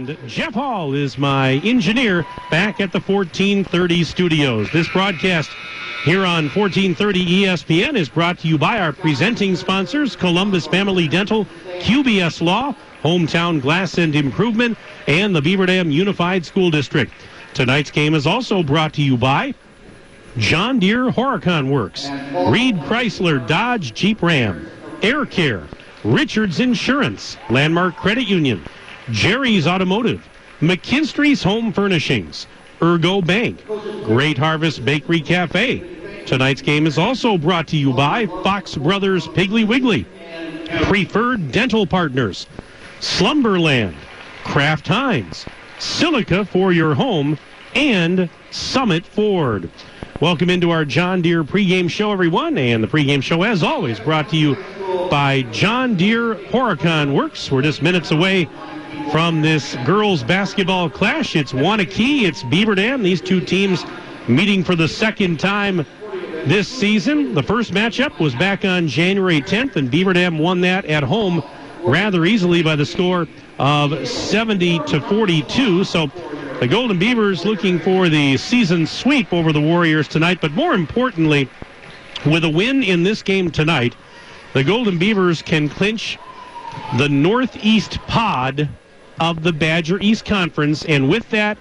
And Jeff Hall is my engineer back at the 1430 studios. This broadcast here on 1430 ESPN is brought to you by our presenting sponsors, Columbus Family Dental, QBS Law, Hometown Glass and Improvement, and the Beaver Dam Unified School District. Tonight's game is also brought to you by John Deere Horicon Works, Reed Chrysler Dodge Jeep Ram, Air Care, Richards Insurance, Landmark Credit Union, Jerry's Automotive, McKinstry's Home Furnishings, Ergo Bank, Great Harvest Bakery Cafe. Tonight's game is also brought to you by Fox Brothers Piggly Wiggly, Preferred Dental Partners, Slumberland, Kraft Heinz, Silica for your home, and Summit Ford. Welcome into our John Deere pregame show, everyone. And the pregame show, as always, brought to you by John Deere Horicon Works. We're just minutes away from this girls basketball clash. It's Waunakee, it's Beaver Dam. These two teams meeting for the second time this season. The first matchup was back on January 10th, and Beaver Dam won that at home rather easily by the score of 70 to 42. So the Golden Beavers looking for the season sweep over the Warriors tonight, but more importantly, with a win in this game tonight, the Golden Beavers can clinch the Northeast pod of the Badger East Conference, and with that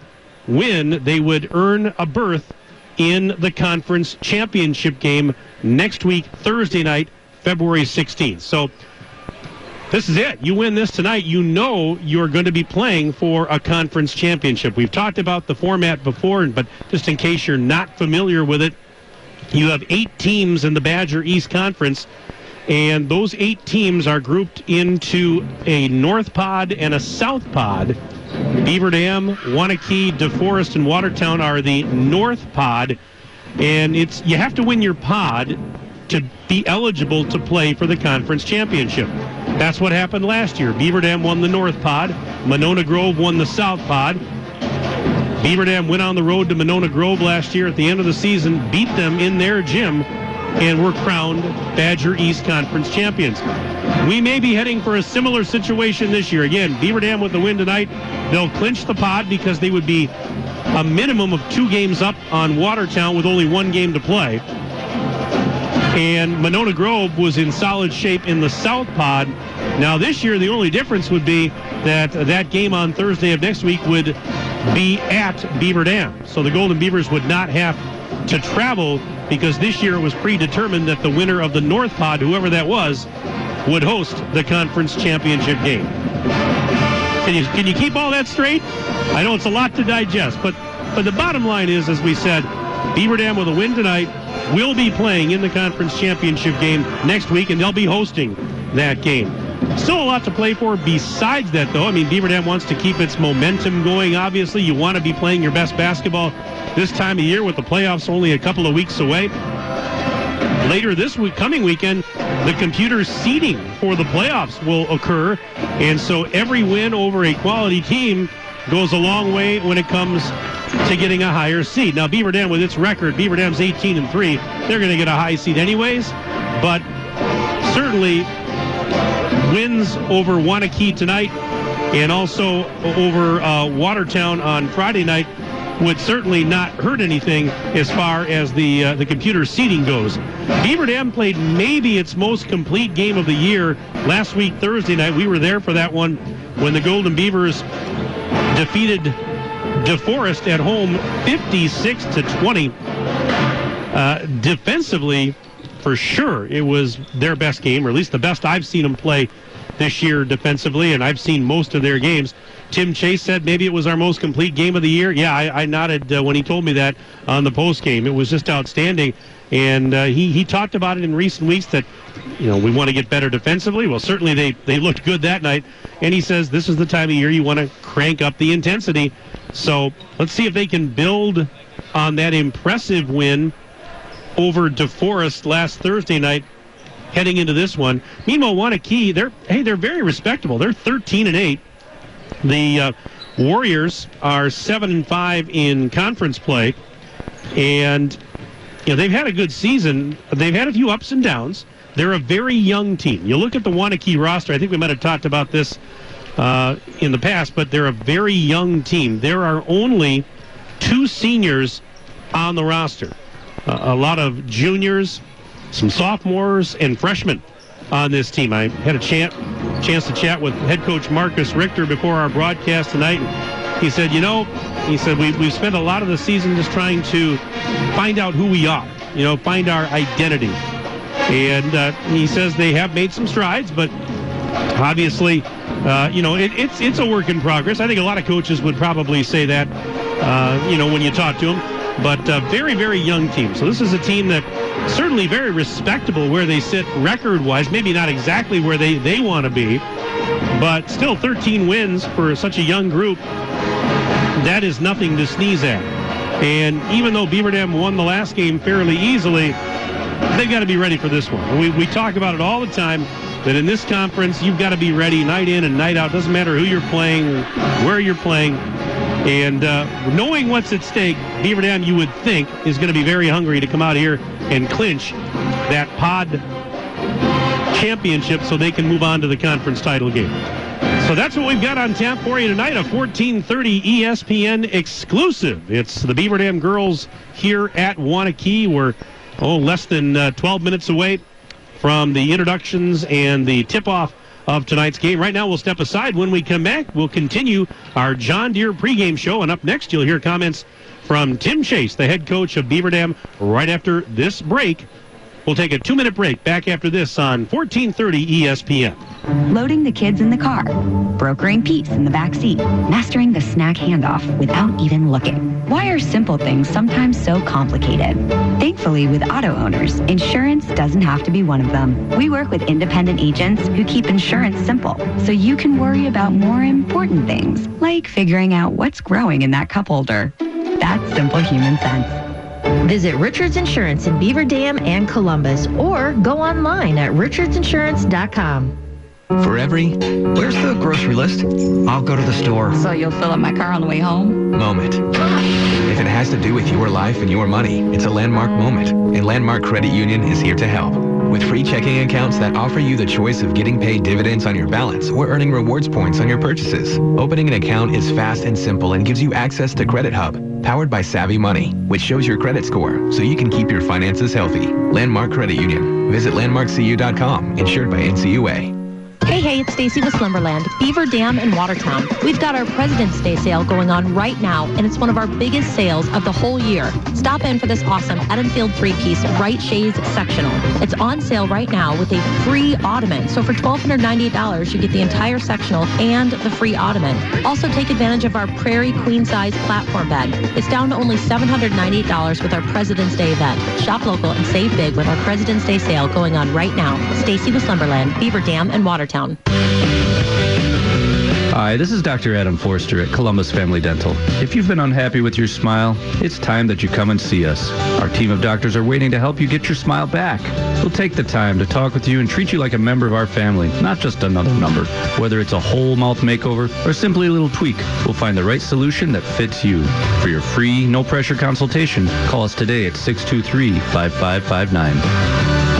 win, they would earn a berth in the conference championship game next week, Thursday night, February 16th. So this is it. You win this tonight, you know you're going to be playing for a conference championship. We've talked about the format before, but just in case you're not familiar with it, you have eight teams in the Badger East Conference, and those eight teams are grouped into a North Pod and a South Pod. Beaver Dam, Waunakee, DeForest, and Watertown are the North Pod, and it's you have to win your pod to be eligible to play for the conference championship. That's what happened last year. Beaver Dam won the North Pod. Monona Grove won the South Pod. Beaver Dam went on the road to Monona Grove last year at the end of the season, beat them in their gym, and were crowned Badger East Conference champions. We may be heading for a similar situation this year. Again, Beaver Dam with the win tonight, they'll clinch the pod because they would be a minimum of two games up on Watertown with only one game to play. And Monona Grove was in solid shape in the South Pod. Now, this year, the only difference would be that that game on Thursday of next week would be at Beaver Dam. So the Golden Beavers would not have to travel because this year it was predetermined that the winner of the North Pod, whoever that was, would host the conference championship game. Can you, can you keep all that straight? I know it's a lot to digest, but, but the bottom line is, as we said, Beaver Dam with a win tonight will be playing in the conference championship game next week, and they'll be hosting that game. Still a lot to play for besides that, though. I mean, Beaver Dam wants to keep its momentum going. Obviously, you want to be playing your best basketball this time of year with the playoffs only a couple of weeks away. Later this week, coming weekend, the computer seeding for the playoffs will occur. And so every win over a quality team goes a long way when it comes to getting a higher seed. Now, Beaver Dam, with its record, Beaver Dam's 18 and 3, they're going to get a high seed anyways. But certainly, wins over Waunakee tonight and also over uh, Watertown on Friday night would certainly not hurt anything as far as the uh, the computer seating goes. Beaver Dam played maybe its most complete game of the year last week Thursday night. We were there for that one when the Golden Beavers defeated DeForest at home 56 to 20. Uh, defensively, for sure, it was their best game, or at least the best I've seen them play this year defensively, and I've seen most of their games. Tim Chase said maybe it was our most complete game of the year. Yeah, I, I nodded uh, when he told me that on the post game. It was just outstanding, and uh, he he talked about it in recent weeks that you know we want to get better defensively. Well, certainly they they looked good that night, and he says this is the time of year you want to crank up the intensity. So let's see if they can build on that impressive win over DeForest last Thursday night heading into this one. Meanwhile, Waunakee, they're hey, they're very respectable. They're 13 and 8. The uh, Warriors are 7 and 5 in conference play and you know, they've had a good season. They've had a few ups and downs. They're a very young team. You look at the Waunakee roster, I think we might have talked about this uh, in the past, but they're a very young team. There are only two seniors on the roster. A lot of juniors, some sophomores, and freshmen on this team. I had a chance chance to chat with head coach Marcus Richter before our broadcast tonight. He said, you know, he said we we've spent a lot of the season just trying to find out who we are, you know, find our identity. And uh, he says they have made some strides, but obviously, uh, you know, it, it's it's a work in progress. I think a lot of coaches would probably say that, uh, you know, when you talk to them. But uh, very, very young team. So this is a team that certainly very respectable where they sit record-wise. Maybe not exactly where they, they want to be, but still 13 wins for such a young group. That is nothing to sneeze at. And even though Beaver Dam won the last game fairly easily, they've got to be ready for this one. We, we talk about it all the time that in this conference, you've got to be ready night in and night out. Doesn't matter who you're playing, where you're playing. And uh, knowing what's at stake, Beaver Dam, you would think, is going to be very hungry to come out here and clinch that pod championship so they can move on to the conference title game. So that's what we've got on tap for you tonight, a 1430 ESPN exclusive. It's the Beaver Dam girls here at Waunakee. We're, oh, less than uh, 12 minutes away from the introductions and the tip-off of tonight's game. Right now, we'll step aside. When we come back, we'll continue our John Deere pregame show. And up next, you'll hear comments from Tim Chase, the head coach of Beaver Dam, right after this break. We'll take a two-minute break back after this on 1430 ESPN. Loading the kids in the car, brokering peace in the back seat, mastering the snack handoff without even looking. Why are simple things sometimes so complicated? Thankfully, with auto owners, insurance doesn't have to be one of them. We work with independent agents who keep insurance simple, so you can worry about more important things, like figuring out what's growing in that cup holder. That's simple human sense. Visit Richards Insurance in Beaver Dam and Columbus or go online at richardsinsurance.com. For every, where's the grocery list? I'll go to the store. So you'll fill up my car on the way home? Moment. If it has to do with your life and your money, it's a landmark moment, and Landmark Credit Union is here to help. With free checking accounts that offer you the choice of getting paid dividends on your balance or earning rewards points on your purchases. Opening an account is fast and simple and gives you access to Credit Hub, powered by Savvy Money, which shows your credit score so you can keep your finances healthy. Landmark Credit Union. Visit landmarkcu.com, insured by NCUA. Hey, hey, it's Stacy with Slumberland, Beaver Dam in Watertown. We've got our President's Day sale going on right now, and it's one of our biggest sales of the whole year. Stop in for this awesome Edenfield three-piece Right Shades sectional. It's on sale right now with a free ottoman. So for $1,298, you get the entire sectional and the free ottoman. Also take advantage of our Prairie Queen Size platform bed. It's down to only $798 with our President's Day event. Shop local and save big with our President's Day sale going on right now. Stacy with Slumberland, Beaver Dam, and Watertown. Hi, this is Dr. Adam Forster at Columbus Family Dental. If you've been unhappy with your smile, it's time that you come and see us. Our team of doctors are waiting to help you get your smile back. We'll take the time to talk with you and treat you like a member of our family, not just another number. Whether it's a whole mouth makeover or simply a little tweak, we'll find the right solution that fits you. For your free, no pressure consultation, call us today at 623 5559.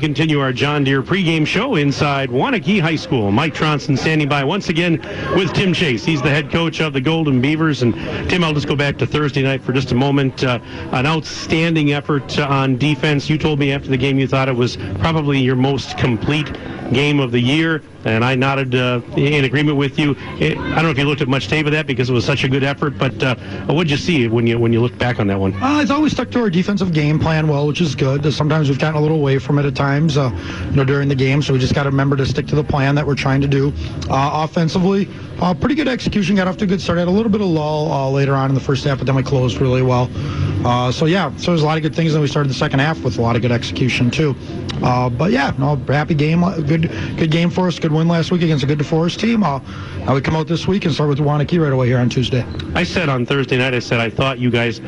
Continue our John Deere pregame show inside Waunakee High School. Mike Tronson standing by once again with Tim Chase. He's the head coach of the Golden Beavers. And Tim, I'll just go back to Thursday night for just a moment. Uh, an outstanding effort on defense. You told me after the game you thought it was probably your most complete game of the year and I nodded uh, in agreement with you. I don't know if you looked at much tape of that because it was such a good effort, but uh, what did you see when you when you look back on that one? Uh, it's always stuck to our defensive game plan well, which is good. Sometimes we've gotten a little away from it at times, uh, you know, during the game. So we just got to remember to stick to the plan that we're trying to do. Uh, offensively, uh, pretty good execution. Got off to a good start. Had a little bit of lull later on in the first half, but then we closed really well. so yeah, so there's a lot of good things. And we started the second half with a lot of good execution too. Uh, but yeah, no, happy game, good good game for us, good win last week against a good DeForest team. Uh, now we come out this week and start with Waunakee right away here on Tuesday. I said on Thursday night, I said I thought you guys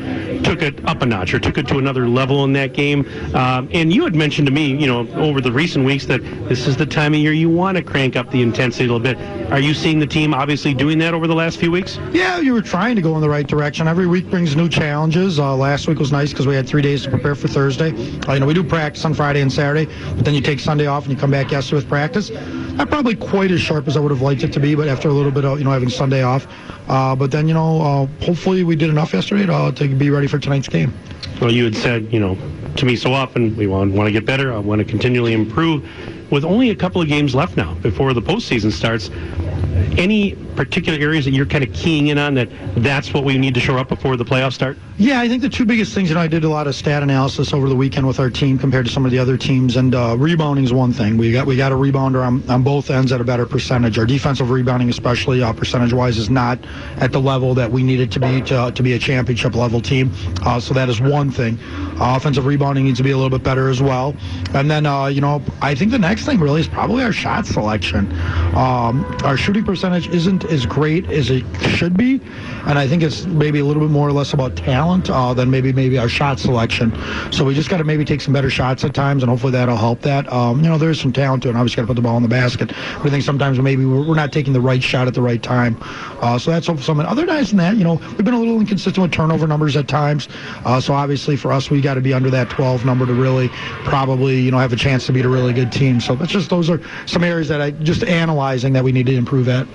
took it up a notch or took it to another level in that game. Um, and you had mentioned to me, you know, over the recent weeks that this is the time of year you want to crank up the intensity a little bit. Are you seeing the team obviously doing that over the last few weeks? Yeah, you were trying to go in the right direction. Every week brings new challenges. Uh, last week was nice because we had three days to prepare for Thursday. Uh, you know, we do practice on Friday and Saturday, but then you take Sunday off and you come back yesterday with practice. Not probably quite as sharp as I would have liked it to be, but after a little bit of, you know, having Sunday off. Uh, but then, you know, uh, hopefully we did enough yesterday to, uh, to be ready for tonight's game. Well, you had said, you know, to me so often, we want, want to get better. I want to continually improve. With only a couple of games left now before the postseason starts, any particular areas that you're kind of keying in on that that's what we need to show up before the playoffs start? Yeah, I think the two biggest things, you know, I did a lot of stat analysis over the weekend with our team compared to some of the other teams, and uh, rebounding is one thing. We got we got a rebounder on, on both ends at a better percentage. Our defensive rebounding, especially uh, percentage-wise, is not at the level that we need it to be to, to be a championship level team. Uh, so that is one thing. Uh, offensive rebounding needs to be a little bit better as well. And then, uh, you know, I think the next thing really is probably our shot selection. Um, our shooting percentage isn't as great as it should be, and I think it's maybe a little bit more or less about talent uh, than maybe maybe our shot selection. So we just got to maybe take some better shots at times, and hopefully that'll help that. Um, you know, there's some talent to it. Obviously, got to put the ball in the basket. But I think sometimes maybe we're, not taking the right shot at the right time. Uh, so that's something. Other than that, you know, we've been a little inconsistent with turnover numbers at times. Uh, so obviously for us, we got to be under that 12 number to really probably you know have a chance to beat a really good team. So that's just those are some areas that I just analyzing that we need to improve at.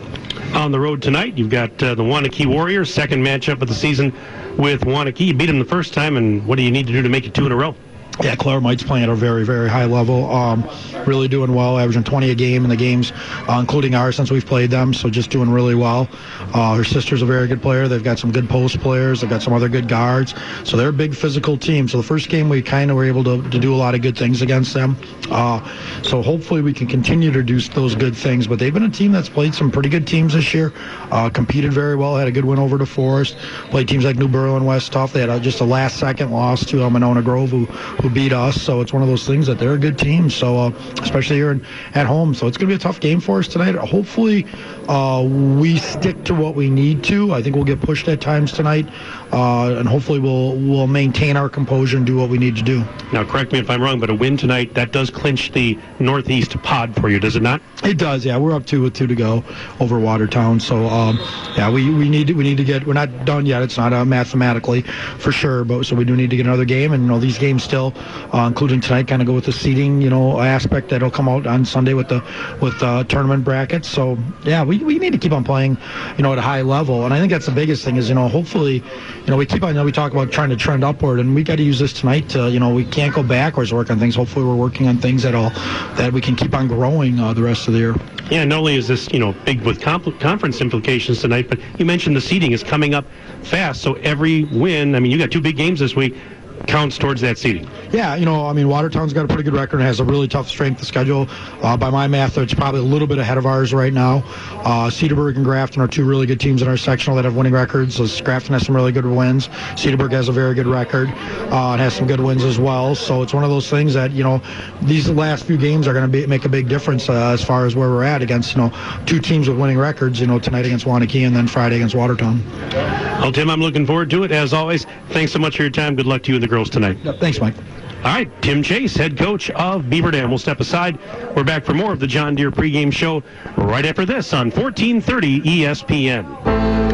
On the road tonight, you've got uh, the Waunakee Warriors, second matchup of the season with Waunakee. You beat them the first time, and what do you need to do to make it two in a row? Yeah, Claire Might's playing at a very, very high level. Um, really doing well, averaging 20 a game in the games, uh, including ours since we've played them. So just doing really well. Uh, her sister's a very good player. They've got some good post players. They've got some other good guards. So they're a big physical team. So the first game we kind of were able to, to do a lot of good things against them. Uh, so hopefully we can continue to do those good things. But they've been a team that's played some pretty good teams this year. Uh, competed very well. Had a good win over DeForest. Played teams like New Berlin, West Tough. They had a, just a last second loss to Monona Grove, who who beat us. So it's one of those things that they're a good team. So uh, especially here in, at home. So it's going to be a tough game for us tonight. Hopefully uh, we stick to what we need to. I think we'll get pushed at times tonight, uh, and hopefully we'll we'll maintain our composure and do what we need to do. Now, correct me if I'm wrong, but a win tonight that does clinch the Northeast pod for you, does it not? It does. Yeah, we're up two with two to go over Watertown. So um, yeah, we, we need to, we need to get. We're not done yet. It's not uh, mathematically for sure, but so we do need to get another game, and you know these games still, uh, including tonight, kind of go with the seeding you know aspect that'll come out on Sunday with the with uh, tournament brackets. So yeah, we we need to keep on playing, you know, at a high level. And I think that's the biggest thing is, you know, hopefully, you know, we keep on, you know, we talk about trying to trend upward and we got to use this tonight to, you know, we can't go backwards, work on things. Hopefully we're working on things that all, that we can keep on growing uh, the rest of the year. Yeah, not only is this, you know, big with comp- conference implications tonight, but you mentioned the seeding is coming up fast. So every win, I mean, you got two big games this week counts towards that seeding. Yeah, you know, I mean, Watertown's got a pretty good record and has a really tough strength of schedule. Uh, by my math, it's probably a little bit ahead of ours right now. Uh, Cedarburg and Grafton are two really good teams in our sectional that have winning records. So Grafton has some really good wins. Cedarburg has a very good record uh, and has some good wins as well. So it's one of those things that, you know, these last few games are going to make a big difference uh, as far as where we're at against, you know, two teams with winning records, you know, tonight against Waunakee and then Friday against Watertown. Well, Tim, I'm looking forward to it. As always, thanks so much for your time. Good luck to you and the girls tonight. Yep, thanks, Mike. All right, Tim Chase, head coach of Beaver Dam. We'll step aside. We're back for more of the John Deere pregame show right after this on 1430 ESPN.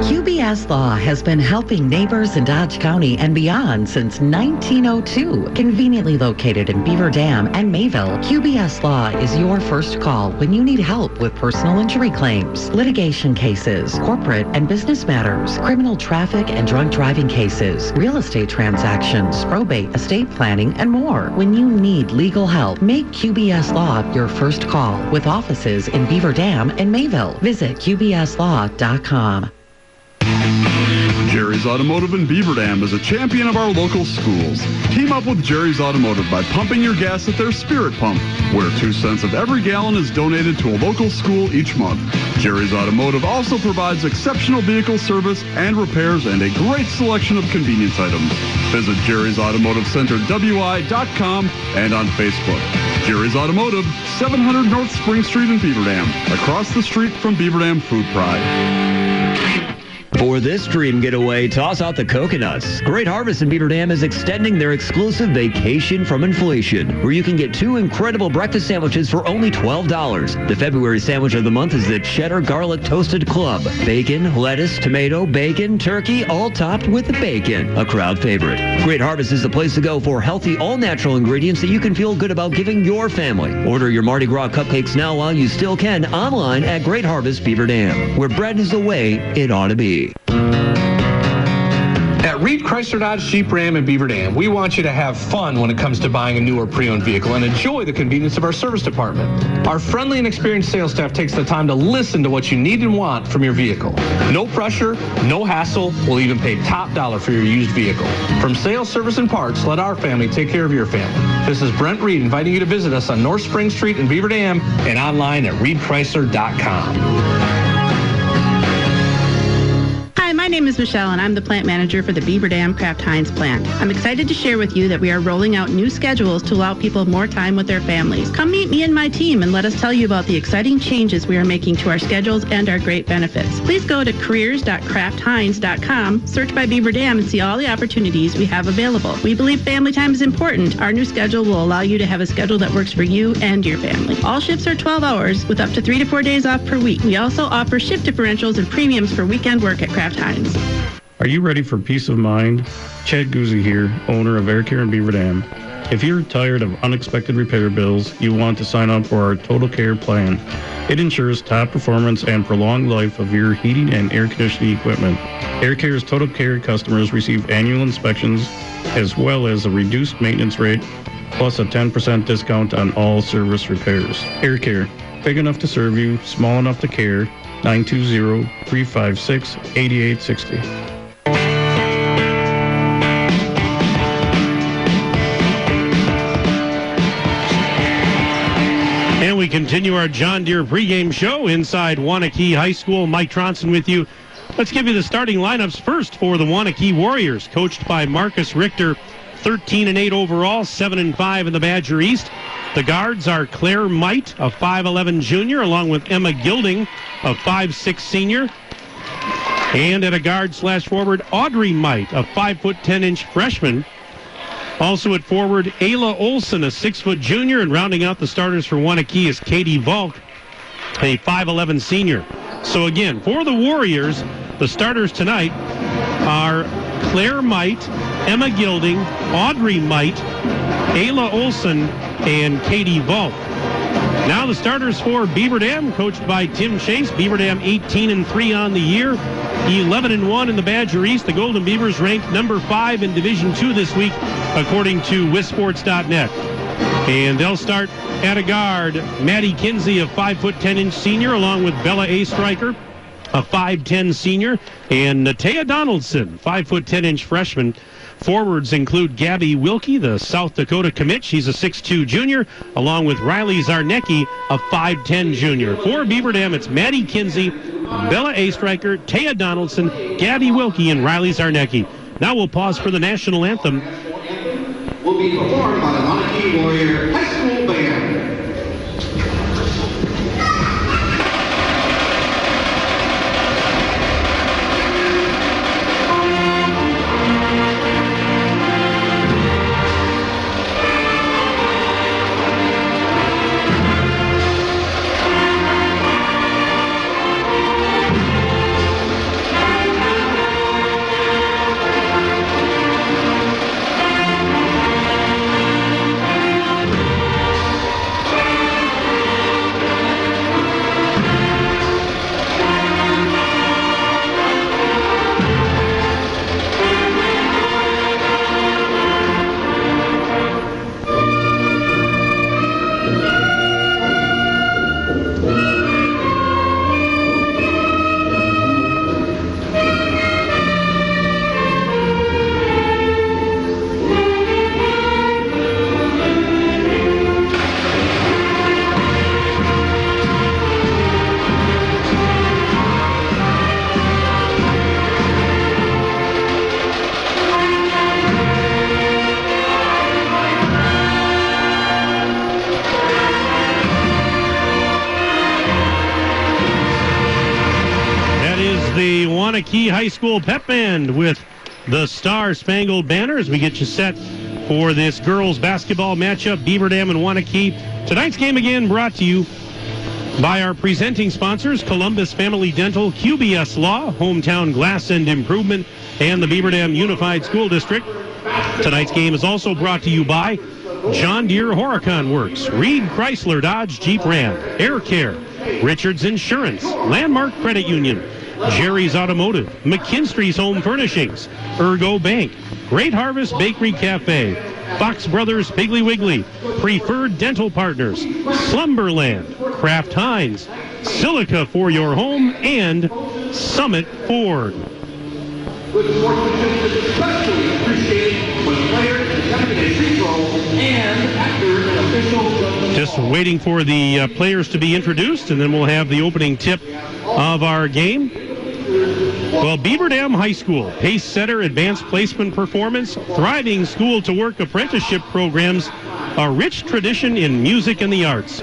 QBS Law has been helping neighbors in Dodge County and beyond since 1902. Conveniently located in Beaver Dam and Mayville, QBS Law is your first call when you need help with personal injury claims, litigation cases, corporate and business matters, criminal traffic and drunk driving cases, real estate transactions, probate, estate planning, and more. When you need legal help, make QBS Law your first call with offices in Beaver Dam and Mayville. Visit QBSLaw.com. Jerry's Automotive in Beaver Dam is a champion of our local schools. Team up with Jerry's Automotive by pumping your gas at their Spirit Pump, where two cents of every gallon is donated to a local school each month. Jerry's Automotive also provides exceptional vehicle service and repairs and a great selection of convenience items. Visit Jerry's Automotive Center WI.com and on Facebook. Jerry's Automotive, 700 North Spring Street in Beaver Dam, across the street from Beaver Dam Food Pride. For this dream getaway, toss out the coconuts. Great Harvest in Beaver Dam is extending their exclusive vacation from inflation, where you can get two incredible breakfast sandwiches for only $12. The February sandwich of the month is the Cheddar Garlic Toasted Club. Bacon, lettuce, tomato, bacon, turkey, all topped with bacon. A crowd favorite. Great Harvest is the place to go for healthy, all-natural ingredients that you can feel good about giving your family. Order your Mardi Gras cupcakes now while you still can online at Great Harvest Beaver Dam, where bread is the way it ought to be. At Reed Chrysler Dodge Jeep Ram in Beaver Dam, we want you to have fun when it comes to buying a new or pre-owned vehicle and enjoy the convenience of our service department. Our friendly and experienced sales staff takes the time to listen to what you need and want from your vehicle. No pressure, no hassle, we'll even pay top dollar for your used vehicle. From sales, service, and parts, let our family take care of your family. This is Brent Reed inviting you to visit us on North Spring Street in Beaver Dam and online at reedchrysler.com. Name is Michelle, and I'm the plant manager for the Beaver Dam Kraft Heinz plant. I'm excited to share with you that we are rolling out new schedules to allow people more time with their families. Come meet me and my team and let us tell you about the exciting changes we are making to our schedules and our great benefits. Please go to careers.kraftheinz.com, search by Beaver Dam, and see all the opportunities we have available. We believe family time is important. Our new schedule will allow you to have a schedule that works for you and your family. All shifts are 12 hours with up to three to four days off per week. We also offer shift differentials and premiums for weekend work at Kraft Heinz. Are you ready for peace of mind? Chad Guzzi here, owner of Air Care in Beaver Dam. If you're tired of unexpected repair bills, you want to sign up for our Total Care plan. It ensures top performance and prolonged life of your heating and air conditioning equipment. Air Care's Total Care customers receive annual inspections as well as a reduced maintenance rate plus a 10% discount on all service repairs. Air Care, big enough to serve you, small enough to care. 920-356-8860. And we continue our John Deere pregame show inside Waunakee High School. Mike Tronson with you. Let's give you the starting lineups first for the Waunakee Warriors, coached by Marcus Richter, 13 and 8 overall, 7 and 5 in the Badger East. The guards are Claire Might, a 5'11 junior, along with Emma Gilding, a 5'6 senior. And at a guard slash forward, Audrey Might, a 5'10 inch freshman. Also at forward, Ayla Olson, a 6 junior. And rounding out the starters for Waunakee is Katie Volk, a 5'11 senior. So again, for the Warriors, the starters tonight are Claire Might, Emma Gilding, Audrey Might, Ayla Olson, and Katie Volk. Now the starters for Beaver Dam, coached by Tim Chase. Beaver Dam 18 and 3 on the year, 11 and 1 in the Badger East. The Golden Beavers ranked number 5 in Division 2 this week, according to WisSports.net. And they'll start at a guard, Maddie Kinsey, a 5 foot 10 inch senior, along with Bella A. Stryker, a 5'10 senior, and Natea Donaldson, 5 foot 10 inch freshman. Forwards include Gabby Wilkie, the South Dakota commit. She's a 6'2 junior, along with Riley Zarnecki, a 5'10 junior. For Beaver Dam, it's Maddie Kinsey, Bella A. Striker, Taya Donaldson, Gabby Wilkie, and Riley Zarnecki. Now we'll pause for the national anthem. Will be performed by the Waunakee Warrior High Pep Band with the Star Spangled Banner as we get you set for this girls basketball matchup, Beaver Dam and Waunakee. Tonight's game again brought to you by our presenting sponsors, Columbus Family Dental, QBS Law, Hometown Glass and Improvement, and the Beaver Dam Unified School District. Tonight's game is also brought to you by John Deere Horicon Works, Reed Chrysler Dodge Jeep Ram, Air Care, Richards Insurance, Landmark Credit Union, Jerry's Automotive, McKinstry's Home Furnishings, Ergo Bank, Great Harvest Bakery Cafe, Fox Brothers Piggly Wiggly, Preferred Dental Partners, Slumberland, Kraft Heinz, Silica for your home, and Summit Ford. Good sportsmanship is especially appreciated when players attempting a free throw and after an official. Just waiting for the uh, players to be introduced, and then we'll have the opening tip of our game. Well, Beaver Dam High School, pace setter, advanced placement performance, thriving school to work apprenticeship programs, a rich tradition in music and the arts.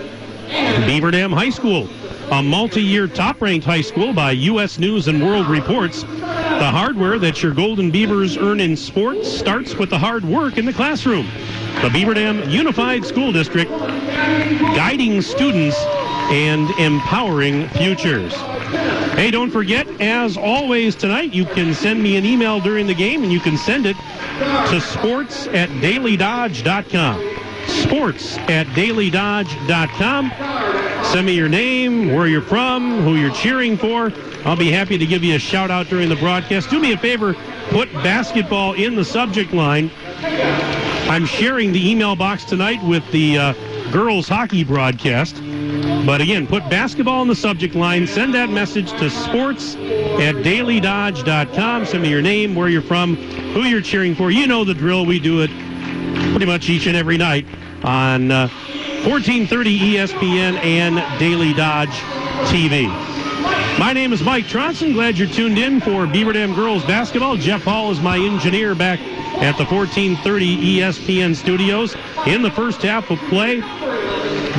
Beaver Dam High School, a multi-year top-ranked high school by U.S. News and World Reports. The hardware that your Golden Beavers earn in sports starts with the hard work in the classroom. The Beaver Dam Unified School District, guiding students and empowering futures. Hey, don't forget, as always tonight, you can send me an email during the game and you can send it to sports at dailydodge.com. Sports at dailydodge.com. Send me your name, where you're from, who you're cheering for. I'll be happy to give you a shout out during the broadcast. Do me a favor, put basketball in the subject line. I'm sharing the email box tonight with the uh, girls hockey broadcast. But again, put basketball in the subject line. Send that message to sports at dailydodge.com. Send me your name, where you're from, who you're cheering for. You know the drill. We do it pretty much each and every night on uh, 1430 ESPN and Daily Dodge TV. My name is Mike Tronson. Glad you're tuned in for Beaver Dam Girls Basketball. Jeff Hall is my engineer back at the 1430 ESPN studios. In the first half of play,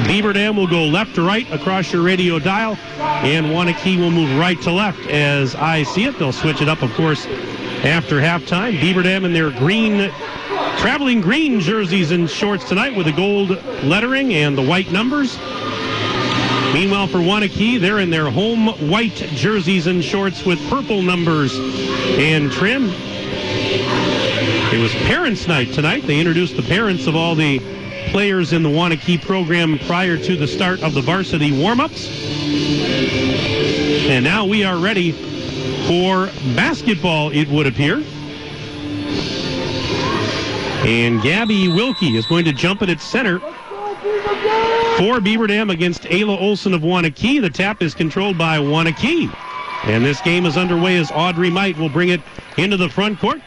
Beaver Dam will go left to right across your radio dial, and Waunakee will move right to left as I see it. They'll switch it up, of course, after halftime. Beaver Dam in their green, traveling green jerseys and shorts tonight with the gold lettering and the white numbers. Meanwhile, for Waunakee, they're in their home white jerseys and shorts with purple numbers and trim. It was Parents' Night tonight. They introduced the parents of all the players in the Waunakee program prior to the start of the varsity warm-ups. And now we are ready for basketball, it would appear. And Gabby Wilkie is going to jump it at center for Beaver Dam against Ayla Olson of Waunakee. The tap is controlled by Waunakee. And this game is underway as Audrey Might will bring it into the front court.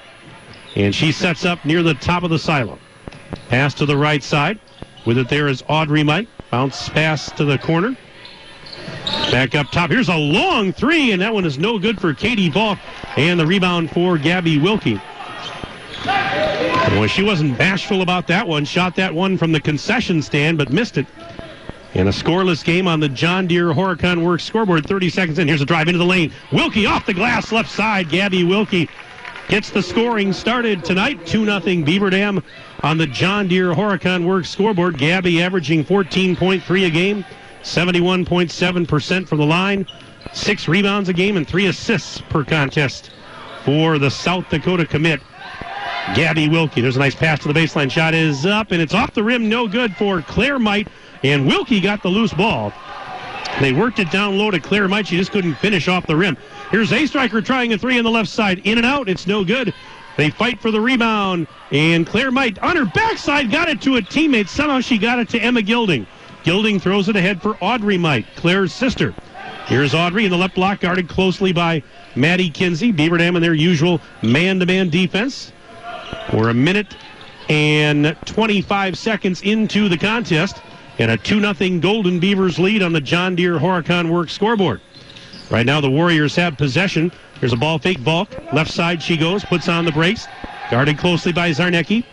And she sets up near the top of the silo. Pass to the right side. With it there is Audrey Might. Bounce pass to the corner. Back up top. Here's a long three, and that one is no good for Katie Volk. And the rebound for Gabby Wilkie. Well, she wasn't bashful about that one. Shot that one from the concession stand, but missed it. In a scoreless game on the John Deere Horicon Works scoreboard, 30 seconds in. Here's a drive into the lane. Wilkie off the glass, left side. Gabby Wilkie gets the scoring started tonight. 2 0 Beaver Dam on the John Deere Horicon Works scoreboard. Gabby averaging 14.3 a game, 71.7% from the line, six rebounds a game, and three assists per contest for the South Dakota commit. Gabby Wilkie. There's a nice pass to the baseline. Shot is up, and it's off the rim. No good for Claire Might. And Wilkie got the loose ball. They worked it down low to Claire Might. She just couldn't finish off the rim. Here's A Striker trying a three on the left side. In and out. It's no good. They fight for the rebound. And Claire Might on her backside got it to a teammate. Somehow she got it to Emma Gilding. Gilding throws it ahead for Audrey Might, Claire's sister. Here's Audrey in the left block, guarded closely by Maddie Kinsey. Beaver Dam in their usual man-to-man defense. We're a minute and 25 seconds into the contest and a 2-0 Golden Beavers lead on the John Deere Horicon Works scoreboard. Right now the Warriors have possession. There's a ball fake Volk. Left side she goes, puts on the brakes. Guarded closely by Zarnecki.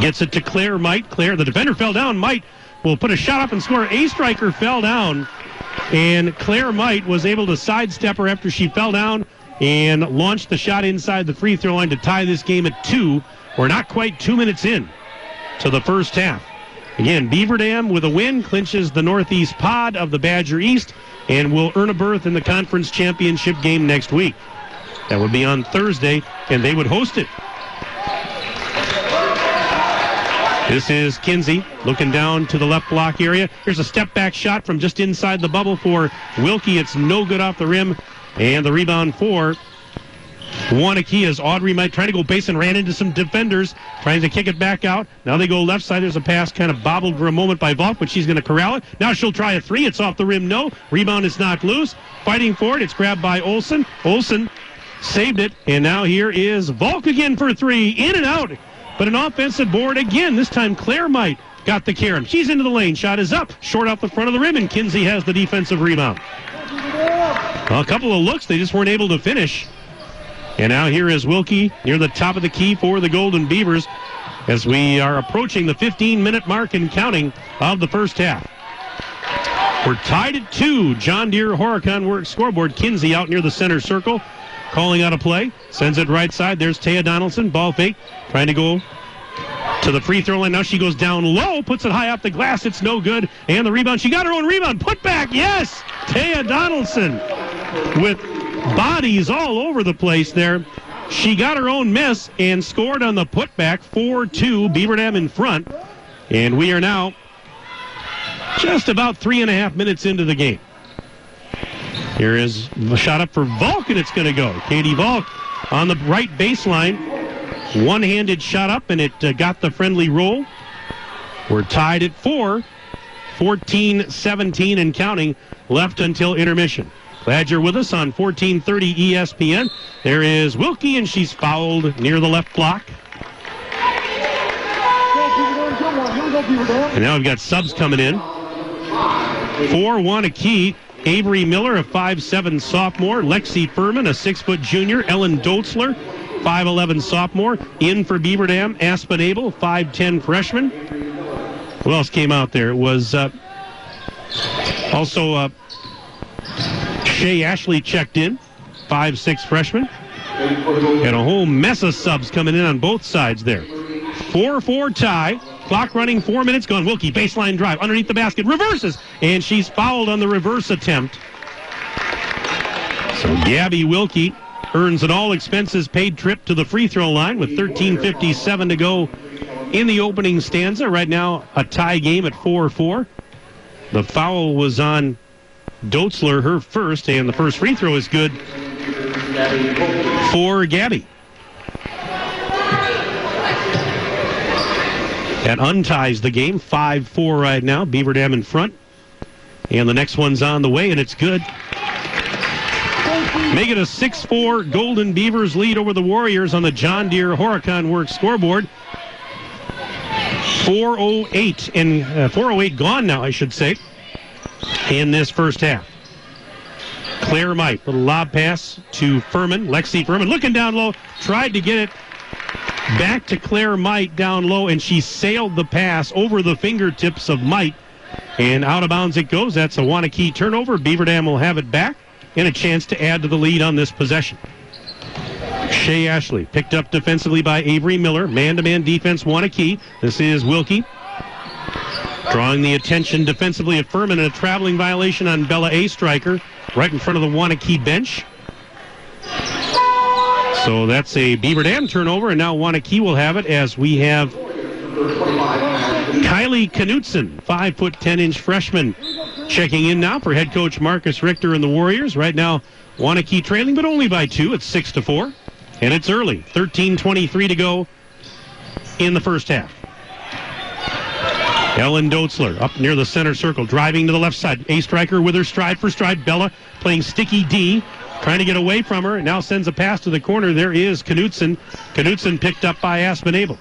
Gets it to Claire Might. Claire, the defender fell down. Might will put a shot up and score. A striker fell down. And Claire Might was able to sidestep her after she fell down and launched the shot inside the free throw line to tie this game at two. We're not quite two minutes in to the first half. Again, Beaver Dam with a win clinches the Northeast pod of the Badger East and will earn a berth in the conference championship game next week. That would be on Thursday, and they would host it. This is Kinsey looking down to the left block area. Here's a step back shot from just inside the bubble for Wilkie. It's no good off the rim. And the rebound for Waunakee as Audrey Might try to go base and ran into some defenders, trying to kick it back out. Now they go left side. There's a pass kind of bobbled for a moment by Volk, but she's going to corral it. Now she'll try a three. It's off the rim. No. Rebound is knocked loose. Fighting for it. It's grabbed by Olson. Olson saved it. And now here is Volk again for three. In and out. But an offensive board again. This time Claire Might got the carom. She's into the lane. Shot is up. Short off the front of the rim, and Kinsey has the defensive rebound. A couple of looks. They just weren't able to finish. And now here is Wilkie near the top of the key for the Golden Beavers as we are approaching the 15 minute mark and counting of the first half. We're tied at two. John Deere Horicon works scoreboard. Kinsey out near the center circle. Calling out a play. Sends it right side. There's Taya Donaldson. Ball fake. Trying to go to the free throw line. Now she goes down low. Puts it high off the glass. It's no good. And the rebound. She got her own rebound. Put back. Yes. Taya Donaldson with bodies all over the place there. She got her own miss and scored on the putback 4-2. Beaver Dam in front. And we are now just about three and a half minutes into the game. Here is the shot up for Volk, and it's going to go. Katie Volk on the right baseline. One-handed shot up, and it uh, got the friendly roll. We're tied at four. 14-17 and counting left until intermission. Glad you're with us on 1430 ESPN. There is Wilkie, and she's fouled near the left block. And now we've got subs coming in. 4-1 a key. Avery Miller, a 5'7 sophomore. Lexi Furman, a 6 foot junior. Ellen Dotzler, 5'11 sophomore. In for Beaver Dam, Aspen Abel, 5'10 freshman. Who else came out there? It was uh, also uh, Shay Ashley checked in, 5'6 freshman. And a whole mess of subs coming in on both sides there. 4-4 tie. Clock running, four minutes gone. Wilkie, baseline drive, underneath the basket, reverses, and she's fouled on the reverse attempt. So Gabby Wilkie earns an all expenses paid trip to the free throw line with 13.57 to go in the opening stanza. Right now, a tie game at 4 4. The foul was on Dotzler, her first, and the first free throw is good for Gabby. That unties the game. 5 4 right now. Beaver Dam in front. And the next one's on the way, and it's good. Make it a 6 4 Golden Beavers lead over the Warriors on the John Deere Horicon Works scoreboard. 408 and uh, 408 gone now, I should say, in this first half. Claire Might, little lob pass to Furman. Lexi Furman looking down low, tried to get it back to Claire Might down low, and she sailed the pass over the fingertips of Might. And out of bounds it goes. That's a Waunakee turnover. Beaver Dam will have it back and a chance to add to the lead on this possession. Shay Ashley picked up defensively by Avery Miller. Man-to-man defense, Waunakee. This is Wilkie. Drawing the attention defensively of Furman and a traveling violation on Bella A. Striker right in front of the Waunakee bench. So that's a Beaver Dam turnover, and now Waunakee will have it as we have Kylie Knutson, five foot ten inch freshman, checking in now for head coach Marcus Richter and the Warriors. Right now, Waunakee trailing, but only by two. It's six to four, and it's early. 13:23 to go in the first half. Ellen Dotzler up near the center circle, driving to the left side. A striker with her stride for stride. Bella playing sticky D, trying to get away from her. Now sends a pass to the corner. There is Knutson. Knutson picked up by Aspen Abel.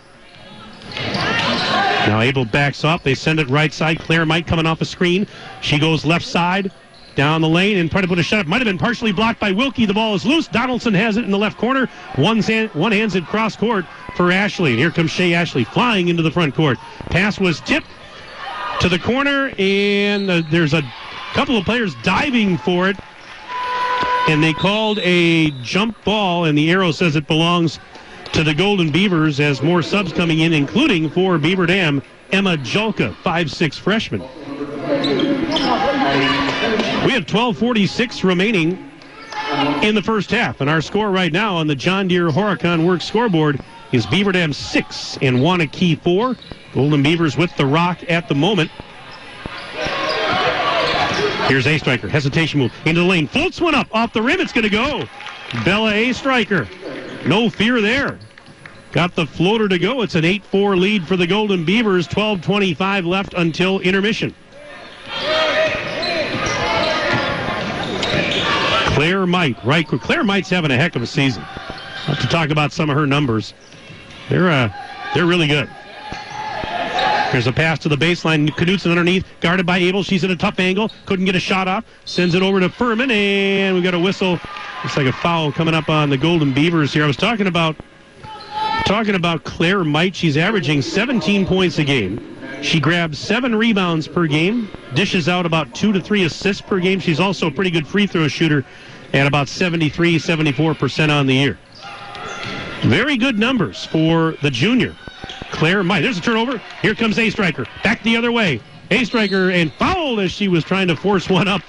Now Abel backs off. They send it right side. Claire Might coming off a screen. She goes left side down the lane and try to put a shot up. Might have been partially blocked by Wilkie. The ball is loose. Donaldson has it in the left corner. One, hand, one hands it cross court for Ashley. And here comes Shay Ashley flying into the front court. Pass was tipped to the corner, and uh, there's a couple of players diving for it. and they called a jump ball, and the arrow says it belongs to the Golden Beavers as more subs coming in, including for Beaver Dam, Emma Julka, 5'6 freshman. We have 12.46 remaining in the first half, and our score right now on the John Deere Horicon Works scoreboard is Beaver Dam 6 and Waunakee 4. Golden Beavers with the rock at the moment. Here's A Striker. Hesitation move into the lane. Floats one up off the rim. It's going to go. Bella A Striker. No fear there. Got the floater to go. It's an 8 4 lead for the Golden Beavers. 12.25 left until intermission. Claire Might, right? Claire Might's having a heck of a season. I'll have to talk about some of her numbers. They're uh, they're really good. There's a pass to the baseline. Knutson underneath, guarded by Abel. She's in a tough angle. Couldn't get a shot off. Sends it over to Furman, and we got a whistle. Looks like a foul coming up on the Golden Beavers here. I was talking about talking about Claire Might. She's averaging 17 points a game. She grabs seven rebounds per game, dishes out about two to three assists per game. She's also a pretty good free throw shooter at about 73, 74% on the year. Very good numbers for the junior. Claire Might. There's a turnover. Here comes A Striker. Back the other way. A Striker and fouled as she was trying to force one up.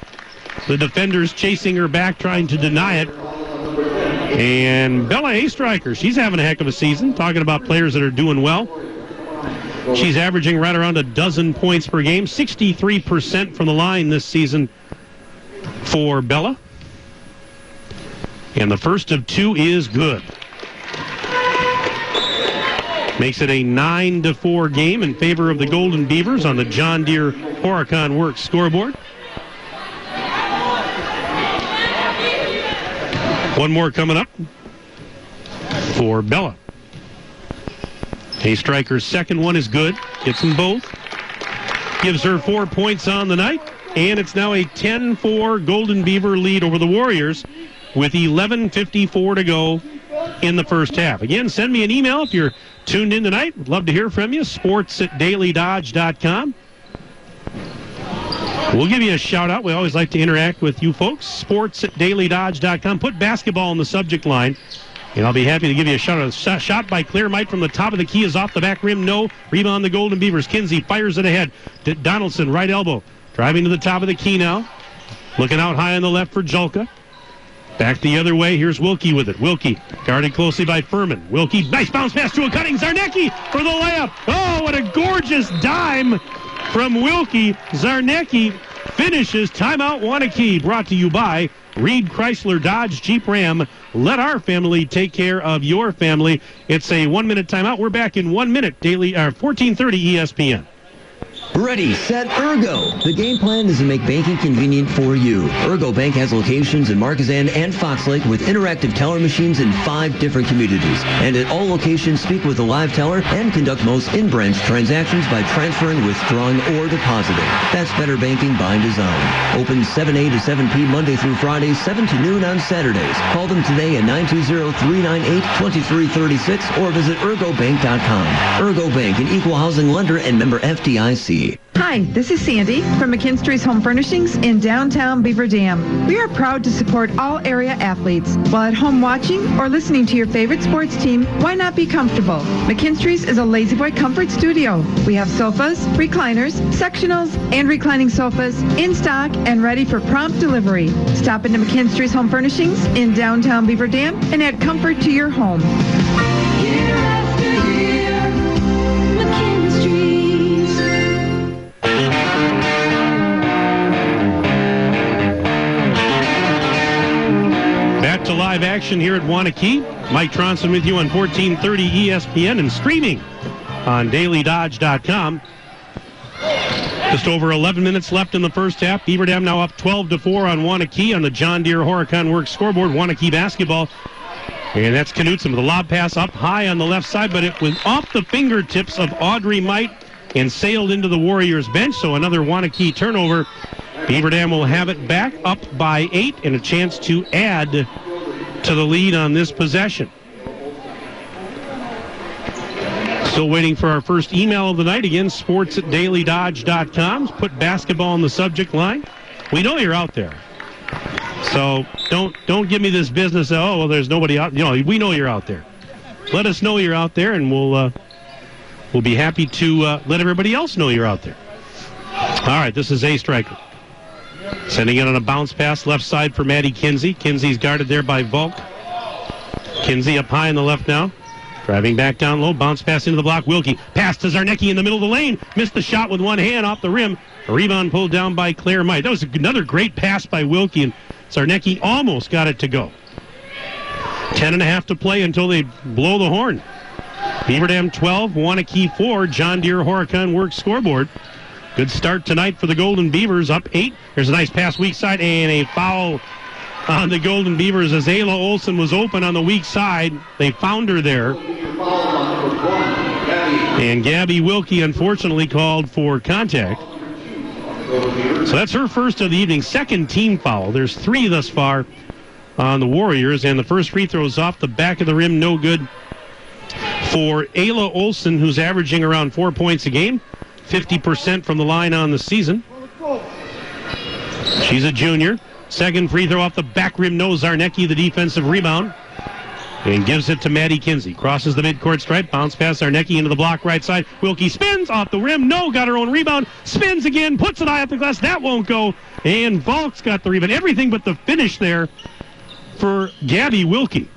The defenders chasing her back, trying to deny it. And Bella A Striker, she's having a heck of a season. Talking about players that are doing well. She's averaging right around a dozen points per game, 63% from the line this season for Bella. And the first of two is good. Makes it a 9 to 4 game in favor of the Golden Beavers on the John Deere Horicon Works scoreboard. One more coming up for Bella. A striker's second one is good. Gets them both. Gives her four points on the night. And it's now a 10 4 Golden Beaver lead over the Warriors with 11.54 to go in the first half. Again, send me an email if you're tuned in tonight. Would love to hear from you. Sports at dailydodge.com. We'll give you a shout out. We always like to interact with you folks. Sports at dailydodge.com. Put basketball in the subject line. And I'll be happy to give you a shout out. Shot by Claire Might from the top of the key is off the back rim. No. Rebound the Golden Beavers. Kinsey fires it ahead. D- Donaldson, right elbow. Driving to the top of the key now. Looking out high on the left for Julka. Back the other way. Here's Wilkie with it. Wilkie guarded closely by Furman. Wilkie, nice bounce pass to a cutting Zarnecki for the layup. Oh, what a gorgeous dime from Wilkie. Zarnecki finishes. Timeout Waunakee brought to you by Reed Chrysler Dodge Jeep Ram. Let our family take care of your family. It's a one minute timeout. We're back in one minute. Daily, uh, 1430 ESPN. Ready, set, Ergo. The game plan is to make banking convenient for you. Ergo Bank has locations in Markesan and Fox Lake with interactive teller machines in five different communities. And at all locations, speak with a live teller and conduct most in-branch transactions by transferring, withdrawing, or depositing. That's better banking by design. Open 7A to 7P Monday through Friday, 7 to noon on Saturdays. Call them today at 920-398-2336 or visit ergobank.com. Ergo Bank, an equal housing lender and member FDIC. Hi, this is Sandy from McKinstry's Home Furnishings in downtown Beaver Dam. We are proud to support all area athletes. While at home watching or listening to your favorite sports team, why not be comfortable? McKinstry's is a La-Z-Boy comfort studio. We have sofas, recliners, sectionals, and reclining sofas in stock and ready for prompt delivery. Stop into McKinstry's Home Furnishings in downtown Beaver Dam and add comfort to your home. To live action here at Waunakee. Mike Tronson with you on 1430 ESPN and streaming on dailydodge.com. Just over 11 minutes left in the first half. Beaver Dam now up 12 to 4 on Waunakee on the John Deere Horicon Works scoreboard. Waunakee basketball. And that's Knutson with a lob pass up high on the left side, but it was off the fingertips of Audrey Might and sailed into the Warriors bench. So another Waunakee turnover. Beaver Dam will have it back up by eight and a chance to add to the lead on this possession. Still waiting for our first email of the night. Again, sports at dailydodge.com. Put basketball in the subject line. We know you're out there. So don't don't give me this business. Oh well, there's nobody out. You know, we know you're out there. Let us know you're out there, and we'll uh, we'll be happy to uh, let everybody else know you're out there. All right, this is a striker. Sending it on a bounce pass left side for Maddie Kinsey. Kinsey's guarded there by Volk. Kinsey up high in the left now. Driving back down low, bounce pass into the block. Wilkie pass to Zarnecki in the middle of the lane. Missed the shot with one hand off the rim. A rebound pulled down by Claire Might. That was another great pass by Wilkie, and Zarnecki almost got it to go. Ten and a half to play until they blow the horn. Beaver Dam 12, Waunakee 4, John Deere Horicon Works scoreboard. Good start tonight for the Golden Beavers, up eight. There's a nice pass weak side and a foul on the Golden Beavers as Ayla Olson was open on the weak side. They found her there. And Gabby Wilkie unfortunately called for contact. So that's her first of the evening, second team foul. There's three thus far on the Warriors, and the first free throw is off the back of the rim, no good for Ayla Olson, who's averaging around four points a game. 50% from the line on the season. She's a junior. Second free throw off the back rim, no Zarnecki, the defensive rebound. And gives it to Maddie Kinsey. Crosses the midcourt stripe, bounce pass Zarnecki into the block right side. Wilkie spins off the rim, no, got her own rebound. Spins again, puts it eye up the glass, that won't go. And Volk's got the rebound. Everything but the finish there for Gabby Wilkie.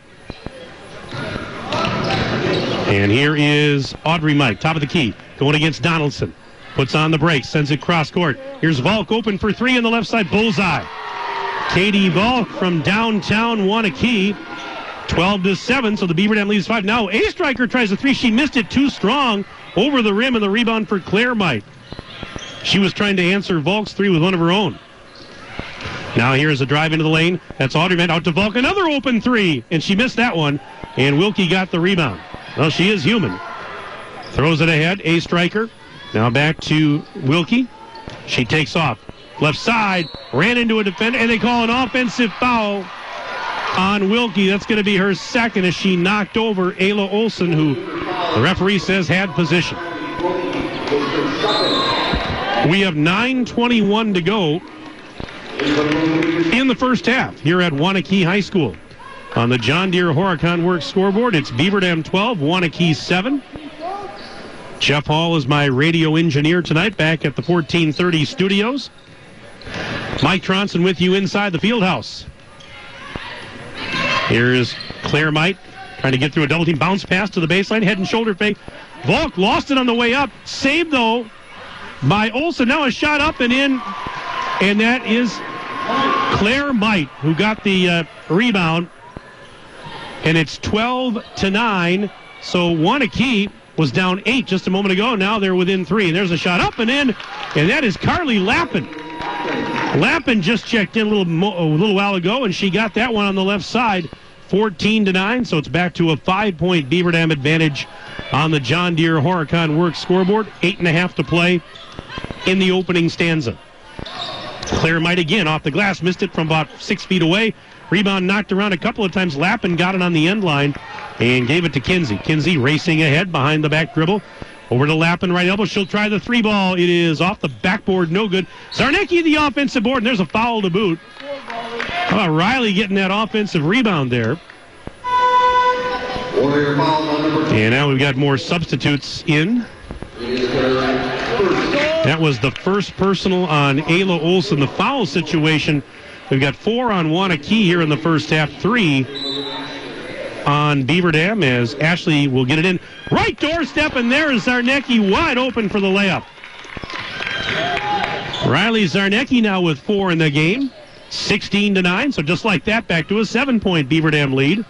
And here is Audrey Might, top of the key, going against Donaldson. Puts on the brakes, sends it cross court. Here's Volk open for three on the left side, bullseye. Katie Volk from downtown Waunakee. 12 to 7, so the Beaver Dam leads 5. Now A Striker tries a three. She missed it too strong over the rim and the rebound for Claire Might. She was trying to answer Volk's three with one of her own. Now here's a drive into the lane. That's Audrey out to Volk. Another open three, and she missed that one. And Wilkie got the rebound. Well, she is human. Throws it ahead. A Striker. Now back to Wilkie. She takes off. Left side. Ran into a defender, and they call an offensive foul on Wilkie. That's going to be her second as she knocked over Ayla Olson, who the referee says had position. We have 9.21 to go in the first half here at Waunakee High School. On the John Deere Horicon Works scoreboard, it's Beaver Dam 12, Waunakee 7. Jeff Hall is my radio engineer tonight back at the 1430 studios. Mike Tronson with you inside the field house. Here's Claire Might trying to get through a double team bounce pass to the baseline, head and shoulder fake. Volk lost it on the way up. Saved though by Olson. Now a shot up and in, and that is Claire Might who got the uh, rebound. And it's 12 to 9. So Waunakee was down eight just a moment ago. Now they're within three. And there's a shot up and in, and that is Carly Lappin. Lappin just checked in a little mo- a little while ago, and she got that one on the left side, 14 to nine. So it's back to a five-point Beaver Dam advantage on the John Deere Horicon Works scoreboard. Eight and a half to play in the opening stanza. Claire Might again off the glass, missed it from about six feet away. Rebound knocked around a couple of times. Lappin got it on the end line and gave it to Kinsey. Kinsey racing ahead behind the back dribble. Over to Lappin, right elbow. She'll try the three ball. It is off the backboard, no good. Zarnecki, the offensive board, and there's a foul to boot. How about Riley getting that offensive rebound there? And now we've got more substitutes in. That was the first personal on Ayla Olson. The foul situation. We've got four on Waunakee here in the first half, three on Beaver Dam as Ashley will get it in. Right doorstep, and there is Zarnecki wide open for the layup. Riley Zarnecki now with four in the game. 16 to 9, so just like that, back to a seven point Beaver Dam lead.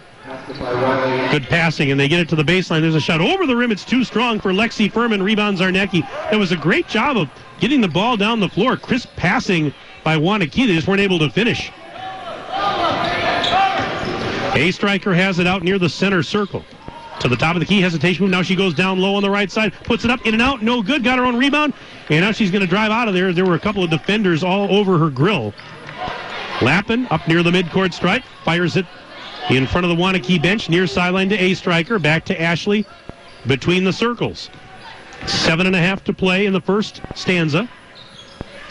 Good passing, and they get it to the baseline. There's a shot over the rim. It's too strong for Lexi Furman. Rebounds Zarnecki. That was a great job of getting the ball down the floor. Crisp passing by Waunakee. They just weren't able to finish. A striker has it out near the center circle. To the top of the key, hesitation move. Now she goes down low on the right side, puts it up, in and out, no good. Got her own rebound, and now she's going to drive out of there. There were a couple of defenders all over her grill. Lappin up near the midcourt stripe, fires it in front of the Waunakee bench, near sideline to A striker, back to Ashley between the circles. Seven and a half to play in the first stanza.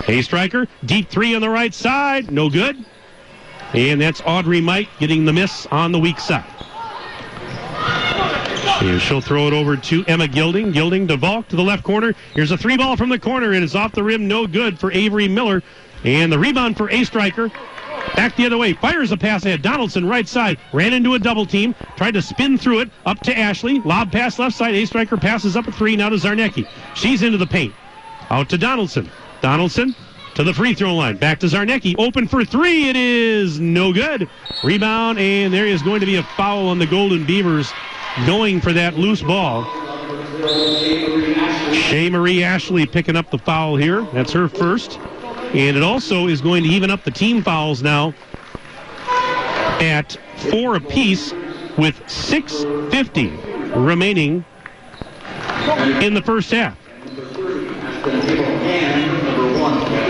A striker, deep three on the right side, no good. And that's Audrey Might getting the miss on the weak side. And she'll throw it over to Emma Gilding. Gilding to Volk to the left corner. Here's a three ball from the corner. It is off the rim, no good for Avery Miller. And the rebound for A Striker. Back the other way. Fires a pass ahead. Donaldson right side. Ran into a double team. Tried to spin through it. Up to Ashley. Lob pass left side. A Striker passes up a three. Now to Zarnecki. She's into the paint. Out to Donaldson. Donaldson to the free throw line. Back to Zarnecki. Open for three. It is no good. Rebound. And there is going to be a foul on the Golden Beavers going for that loose ball. Shea Marie Ashley picking up the foul here. That's her first. And it also is going to even up the team fouls now at four apiece with 6.50 remaining in the first half.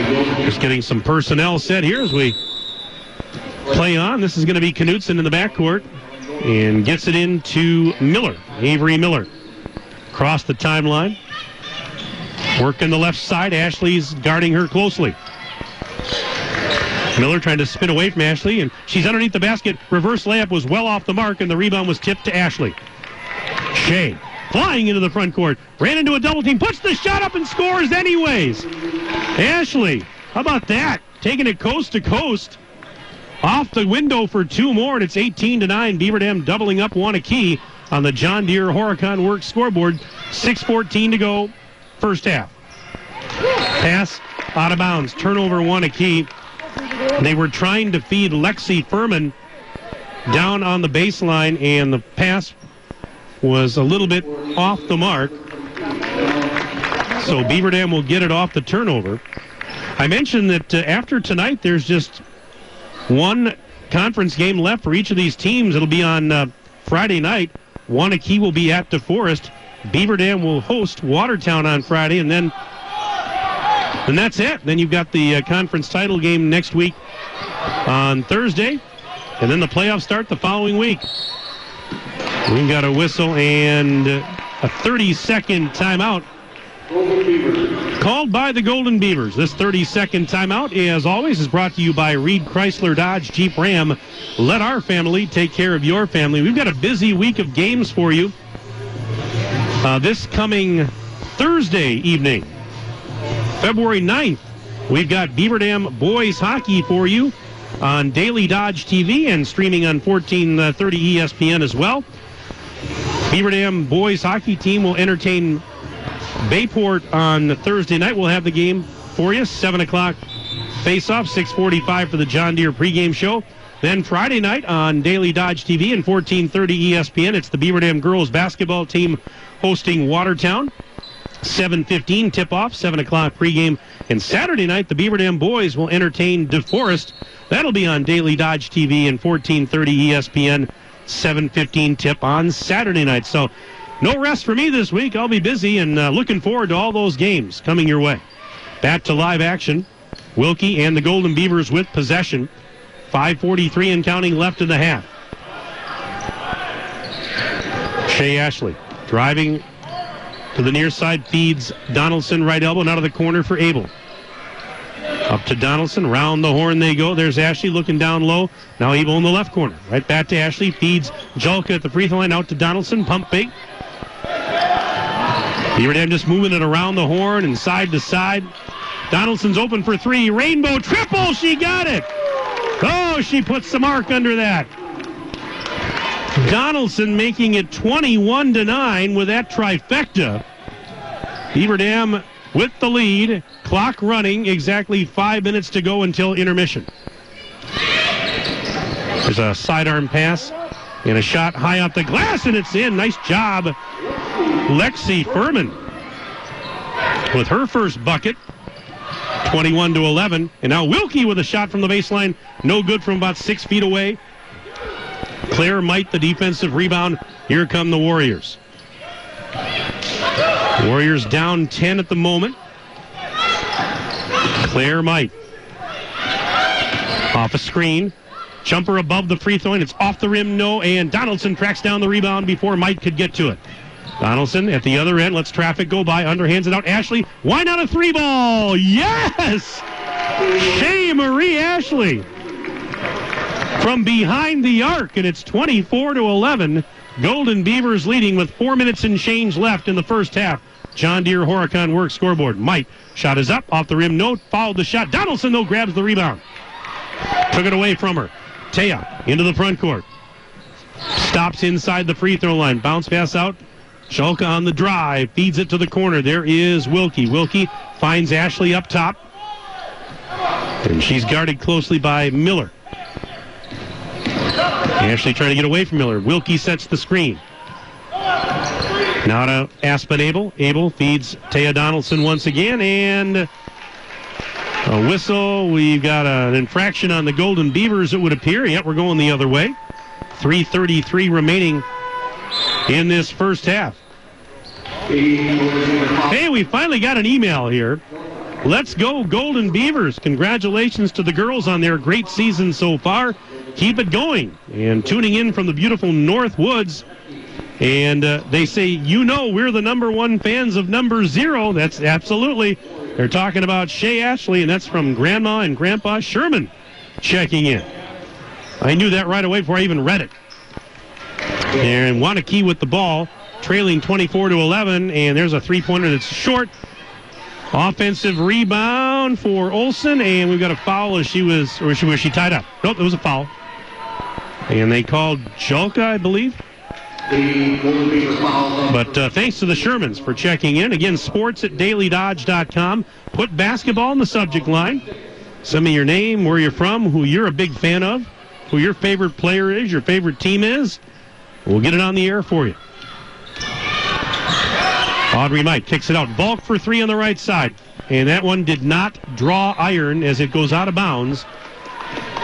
Just getting some personnel set here as we play on. This is going to be Knutson in the backcourt and gets it into Miller, Avery Miller. Across the timeline. Working the left side. Ashley's guarding her closely. Miller trying to spin away from Ashley, and she's underneath the basket. Reverse layup was well off the mark, and the rebound was tipped to Ashley. Shea flying into the front court. Ran into a double team, puts the shot up and scores anyways. Ashley, how about that? Taking it coast to coast. Off the window for two more, and it's 18 to 9. Beaver Dam doubling up Waunakee on the John Deere Horicon Works scoreboard. 6.14 to go, first half. Pass out of bounds. Turnover Waunakee. They were trying to feed Lexi Furman down on the baseline, and the pass was a little bit off the mark. So Beaver Dam will get it off the turnover. I mentioned that uh, after tonight, there's just one conference game left for each of these teams. It'll be on uh, Friday night. Waunakee will be at DeForest. Beaver Dam will host Watertown on Friday, and then and that's it. Then you've got the uh, conference title game next week on Thursday, and then the playoffs start the following week. We've got a whistle and a 30-second timeout called by the Golden Beavers. This 30-second timeout, as always, is brought to you by Reed Chrysler Dodge Jeep Ram. Let our family take care of your family. We've got a busy week of games for you. Uh, this coming Thursday evening, February 9th, we've got Beaver Dam boys hockey for you on Daily Dodge TV and streaming on 1430 ESPN as well. Beaver Dam boys hockey team will entertain Bayport on Thursday night. We'll have the game for you. 7 o'clock face-off, 645 for the John Deere pregame show. Then Friday night on Daily Dodge TV and 1430 ESPN, it's the Beaver Dam girls basketball team hosting Watertown. 7.15 tip-off, 7 o'clock pregame. And Saturday night, the Beaver Dam boys will entertain DeForest. That'll be on Daily Dodge TV and 1430 ESPN. 7.15 tip on Saturday night. So no rest for me this week. I'll be busy and uh, looking forward to all those games coming your way. Back to live action. Wilkie and the Golden Beavers with possession. 5.43 and counting left in the half. Shea Ashley driving to the near side, feeds Donaldson right elbow, and out of the corner for Abel. Up to Donaldson, round the horn they go. There's Ashley looking down low. Now Abel in the left corner. Right back to Ashley, feeds Julka at the free throw line, out to Donaldson, pump fake. Beaver Dam just moving it around the horn and side to side. Donaldson's open for three. Rainbow triple. She got it. Oh, she puts the mark under that. Donaldson making it 21 to 9 with that trifecta. Beaver Dam with the lead. Clock running. Exactly five minutes to go until intermission. There's a sidearm pass and a shot high off the glass, and it's in. Nice job, Lexi Furman with her first bucket. 21 to 11. And now Wilkie with a shot from the baseline. No good from about six feet away. Claire Might, the defensive rebound. Here come the Warriors. Warriors down 10 at the moment. Claire Might. Off a screen. Jumper above the free throw, and it's off the rim, no, and Donaldson tracks down the rebound before Might could get to it. Donaldson at the other end, lets traffic go by, underhands it out. Ashley, why not a three ball? Yes! Shea Marie Ashley. from behind the arc, and it's 24 to 11. Golden Beavers leading with four minutes and change left in the first half. John Deere Horicon work scoreboard. Mike shot is up off the rim. No, fouled the shot. Donaldson though grabs the rebound. Took it away from her. Taya into the front court. Stops inside the free throw line. Bounce pass out. Julka on the drive. Feeds it to the corner. There is Wilkie. Wilkie finds Ashley up top. And she's guarded closely by Miller. Ashley trying to get away from Miller. Wilkie sets the screen. Now to Aspen Abel. Abel feeds Taya Donaldson once again, and a whistle. We've got an infraction on the Golden Beavers, it would appear. Yet we're going the other way. 3.33 remaining in this first half. Hey, we finally got an email here. Let's go, Golden Beavers. Congratulations to the girls on their great season so far. Keep it going. And tuning in from the beautiful North Woods. And uh, they say, you know, we're the number one fans of number zero. That's absolutely. They're talking about Shay Ashley, and that's from Grandma and Grandpa Sherman checking in. I knew that right away before I even read it. And Waunakee with the ball, trailing 24 to 11, and there's a three-pointer that's short. Offensive rebound for Olson, and we've got a foul as she was, or she was she tied up? Nope, it was a foul. And they called Julka, I believe. But uh, thanks to the Shermans for checking in. Again, sports at dailydodge.com. Put basketball in the subject line. Send me your name, where you're from, who you're a big fan of, who your favorite player is, your favorite team is. We'll get it on the air for you. Audrey Might kicks it out. Volk for three on the right side. And that one did not draw iron as it goes out of bounds.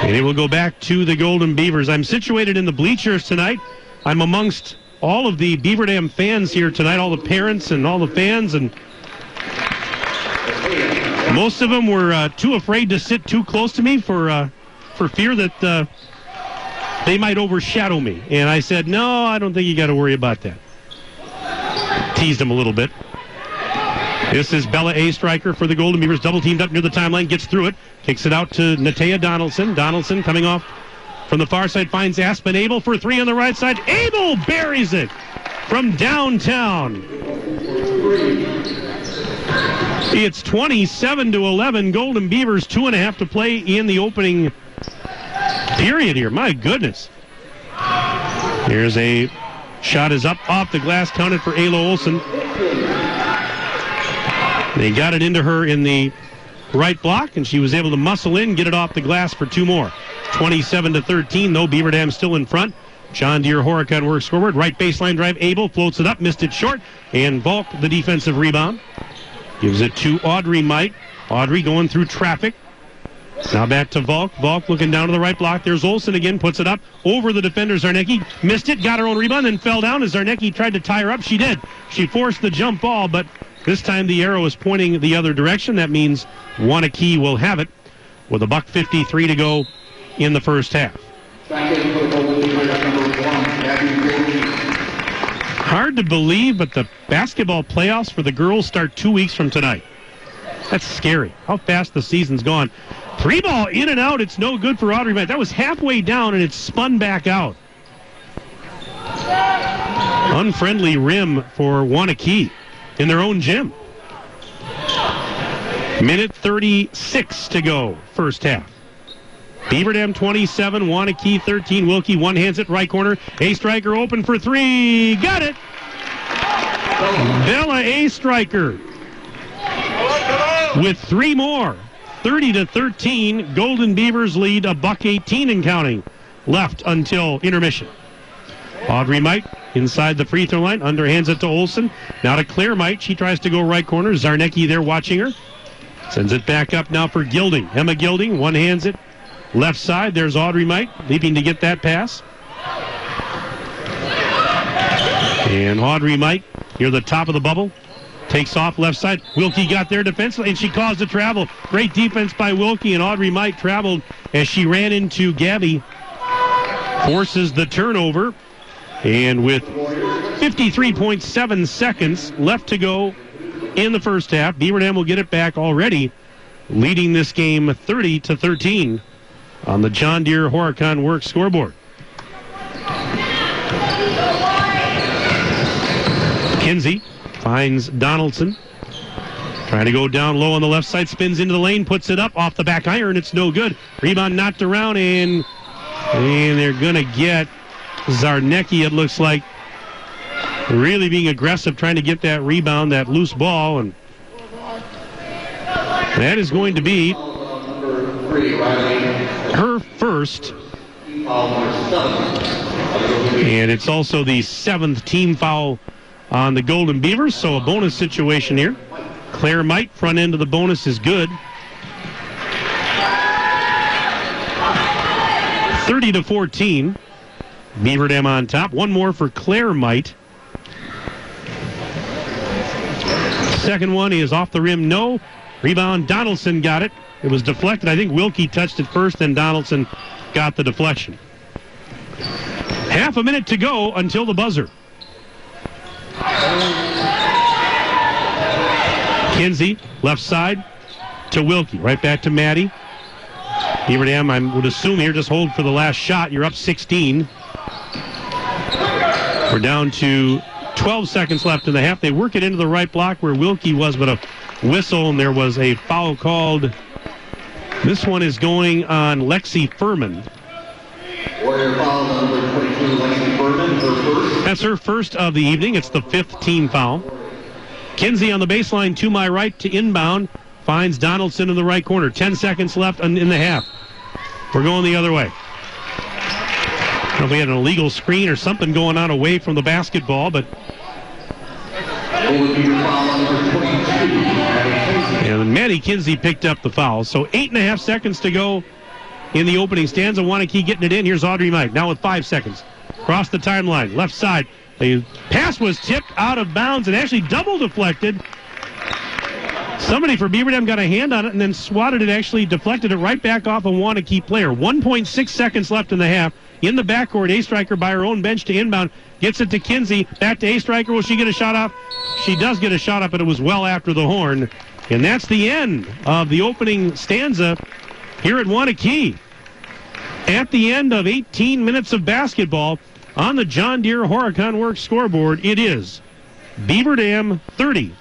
And it will go back to the Golden Beavers. I'm situated in the bleachers tonight. I'm amongst all of the Beaver Dam fans here tonight, all the parents and all the fans, and most of them were uh, too afraid to sit too close to me for uh, for fear that uh, they might overshadow me. And I said, no, I don't think you got to worry about that. Teased them a little bit. This is Bella A. Striker for the Golden Beavers, double teamed up near the timeline, gets through it, kicks it out to Natea Donaldson. Donaldson coming off from the far side finds Aspen Abel for three on the right side. Abel buries it from downtown. It's 27 to 11. Golden Beavers two and a half to play in the opening period here. My goodness. Here's a shot is up off the glass, counted for Ayla Olson. They got it into her in the right block, and she was able to muscle in, get it off the glass for two more. 27 to 13, though. Beaver Dam still in front. John Deere Horicon works forward. Right baseline drive. Abel floats it up, missed it short, and Volk the defensive rebound. Gives it to Audrey Might. Audrey going through traffic. Now back to Volk. Volk looking down to the right block. There's Olson again. Puts it up over the defender. Zarnecki missed it. Got her own rebound and fell down as Zarnecki tried to tie her up. She did. She forced the jump ball, but this time the arrow is pointing the other direction. That means Waunakee will have it with a buck 53 to go in the first half. Hard to believe, but the basketball playoffs for the girls start two weeks from tonight. That's scary. How fast the season's gone. Three ball in and out. It's no good for Audrey Might. That was halfway down and it spun back out. Unfriendly rim for Waunakee in their own gym. Minute 36 to go, first half. Beaver Dam 27, Waunakee 13. Wilkie one hands it right corner. A striker open for three. Got it. Bella A striker with three more. 30 to 13. Golden Beavers lead a buck 18 and counting. Left until intermission. Audrey Might inside the free throw line. Underhands it to Olson. Now to Claire Might. She tries to go right corner. Zarnecki there watching her. Sends it back up now for Gilding. Emma Gilding one hands it. Left side, there's Audrey Might leaping to get that pass. And Audrey Might near the top of the bubble. Takes off left side. Wilkie got there defensively, and she caused the travel. Great defense by Wilkie, and Audrey Might traveled as she ran into Gabby. Forces the turnover. And with 53.7 seconds left to go in the first half, Beaver Dam will get it back already, leading this game 30 to 13. on the John Deere Horicon Works scoreboard. Kinsey finds Donaldson. Trying to go down low on the left side, spins into the lane, puts it up off the back iron. It's no good. Rebound knocked around, and and they're gonna get Zarnecki. It looks like really being aggressive, trying to get that rebound, that loose ball, and that is going to be her first. And it's also the seventh team foul on the Golden Beavers, so a bonus situation here. Claire Might, front end of the bonus is good. 30 to 14. Beaver Dam on top. One more for Claire Might. Second one is off the rim, no. Rebound, Donaldson got it. It was deflected. I think Wilkie touched it first, then Donaldson got the deflection. Half a minute to go until the buzzer. Kinsey, left side to Wilkie. Right back to Maddie. Beaver Dam, I would assume here, just hold for the last shot. You're up 16. We're down to 12 seconds left in the half. They work it into the right block where Wilkie was, but a whistle, and there was a foul called. This one is going on Lexi Furman. Warrior foul number 22, Lexi Furman, her first. That's her first of the evening. It's the fifth team foul. Kinsey on the baseline to my right to inbound. Finds Donaldson in the right corner. 10 seconds left in the half. We're going the other way. Know we had an illegal screen or something going on away from the basketball, but and Maddie Kinsey picked up the foul. So eight and a half seconds to go in the opening stanza. Waunakee getting it in. Here's Audrey Might now with five seconds. Cross the timeline, left side. The pass was tipped out of bounds and actually double deflected. Somebody for Beaver Dam got a hand on it and then swatted it, actually deflected it right back off a Waunakee player. 1.6 seconds left in the half. In the backcourt, A Striker by her own bench to inbound. Gets it to Kinsey. Back to A Striker. Will she get a shot off? She does get a shot off, but it was well after the horn. And that's the end of the opening stanza here at Waunakee. At the end of 18 minutes of basketball on the John Deere Horicon Works scoreboard, it is Beaver Dam 30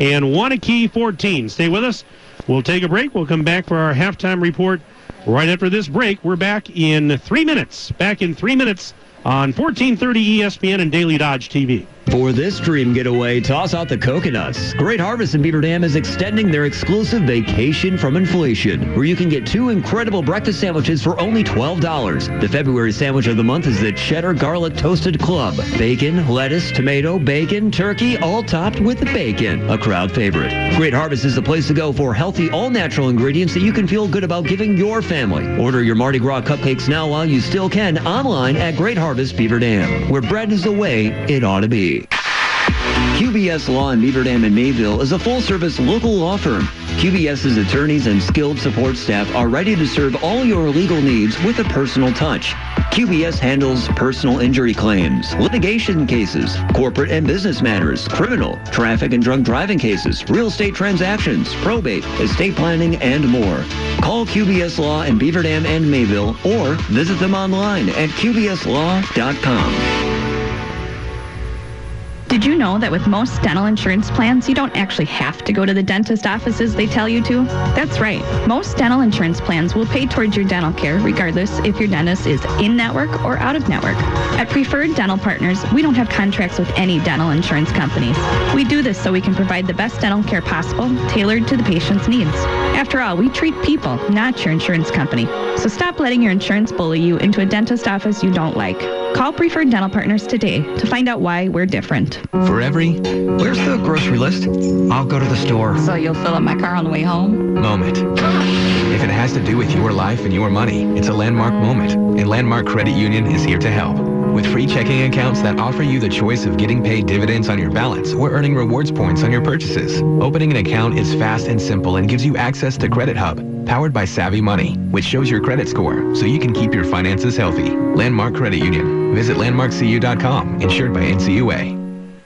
and Waunakee 14. Stay with us. We'll take a break. We'll come back for our halftime report right after this break. We're back in three minutes. Back in three minutes on 1430 ESPN and Daily Dodge TV. For this dream getaway, toss out the coconuts. Great Harvest in Beaver Dam is extending their exclusive vacation from inflation, where you can get two incredible breakfast sandwiches for only $12. The February sandwich of the month is the Cheddar Garlic Toasted Club. Bacon, lettuce, tomato, bacon, turkey, all topped with bacon. A crowd favorite. Great Harvest is the place to go for healthy, all-natural ingredients that you can feel good about giving your family. Order your Mardi Gras cupcakes now while you still can online at Great Harvest Beaver Dam, where bread is the way it ought to be. QBS Law in Beaver Dam and Mayville is a full-service local law firm. QBS's attorneys and skilled support staff are ready to serve all your legal needs with a personal touch. QBS handles personal injury claims, litigation cases, corporate and business matters, criminal, traffic and drunk driving cases, real estate transactions, probate, estate planning, and more. Call QBS Law in Beaver Dam and Mayville or visit them online at qbslaw.com. Did you know that with most dental insurance plans, you don't actually have to go to the dentist offices they tell you to? That's right. Most dental insurance plans will pay towards your dental care regardless if your dentist is in network or out of network. At Preferred Dental Partners, we don't have contracts with any dental insurance companies. We do this so we can provide the best dental care possible, tailored to the patient's needs. After all, we treat people, not your insurance company. So stop letting your insurance bully you into a dentist office you don't like. Call Preferred Dental Partners today to find out why we're different. For every, where's the grocery list? I'll go to the store. So you'll fill up my car on the way home? Moment. If it has to do with your life and your money, it's a landmark moment, and Landmark Credit Union is here to help. With free checking accounts that offer you the choice of getting paid dividends on your balance or earning rewards points on your purchases. Opening an account is fast and simple and gives you access to Credit Hub, powered by Savvy Money, which shows your credit score so you can keep your finances healthy. Landmark Credit Union. Visit landmarkcu.com, insured by NCUA.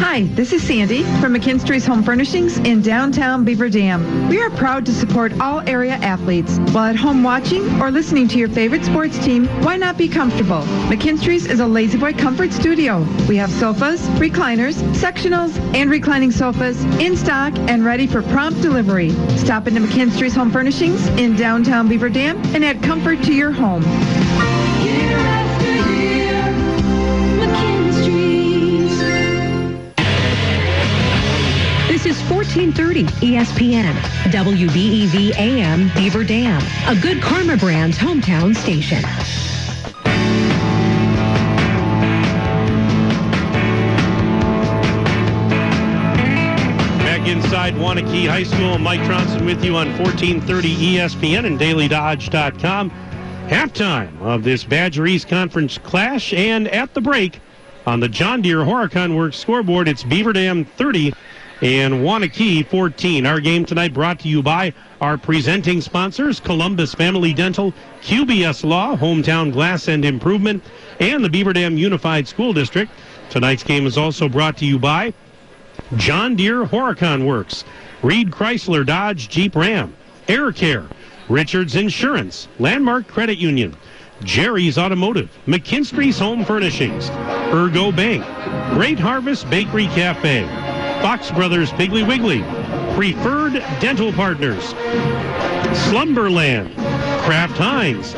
Hi, this is Sandy from McKinstry's Home Furnishings in downtown Beaver Dam. We are proud to support all area athletes. While at home watching or listening to your favorite sports team, why not be comfortable? McKinstry's is a La-Z-Boy comfort studio. We have sofas, recliners, sectionals, and reclining sofas in stock and ready for prompt delivery. Stop into McKinstry's Home Furnishings in downtown Beaver Dam and add comfort to your home. 1430 ESPN, WBEV AM Beaver Dam, a good Karma Brands hometown station. Back inside Waunakee High School, Mike Tronson with you on 1430 ESPN and DailyDodge.com. Halftime of this Badger East Conference clash, and at the break on the John Deere Horicon Works scoreboard, it's Beaver Dam 30 and Waunakee 14. Our game tonight brought to you by our presenting sponsors, Columbus Family Dental, QBS Law, Hometown Glass and Improvement, and the Beaver Dam Unified School District. Tonight's game is also brought to you by John Deere Horicon Works, Reed Chrysler Dodge Jeep Ram, Air Care, Richards Insurance, Landmark Credit Union, Jerry's Automotive, McKinstry's Home Furnishings, Ergo Bank, Great Harvest Bakery Cafe, Fox Brothers Piggly Wiggly, Preferred Dental Partners, Slumberland, Kraft Heinz,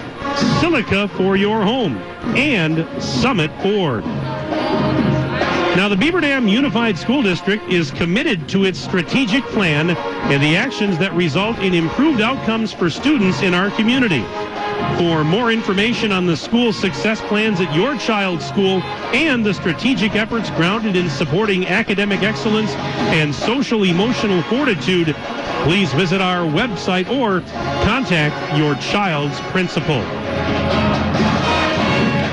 Silica for your home, and Summit Ford. Now, the Beaver Dam Unified School District is committed to its strategic plan and the actions that result in improved outcomes for students in our community. For more information on the school success plans at your child's school and the strategic efforts grounded in supporting academic excellence and social emotional fortitude, please visit our website or contact your child's principal.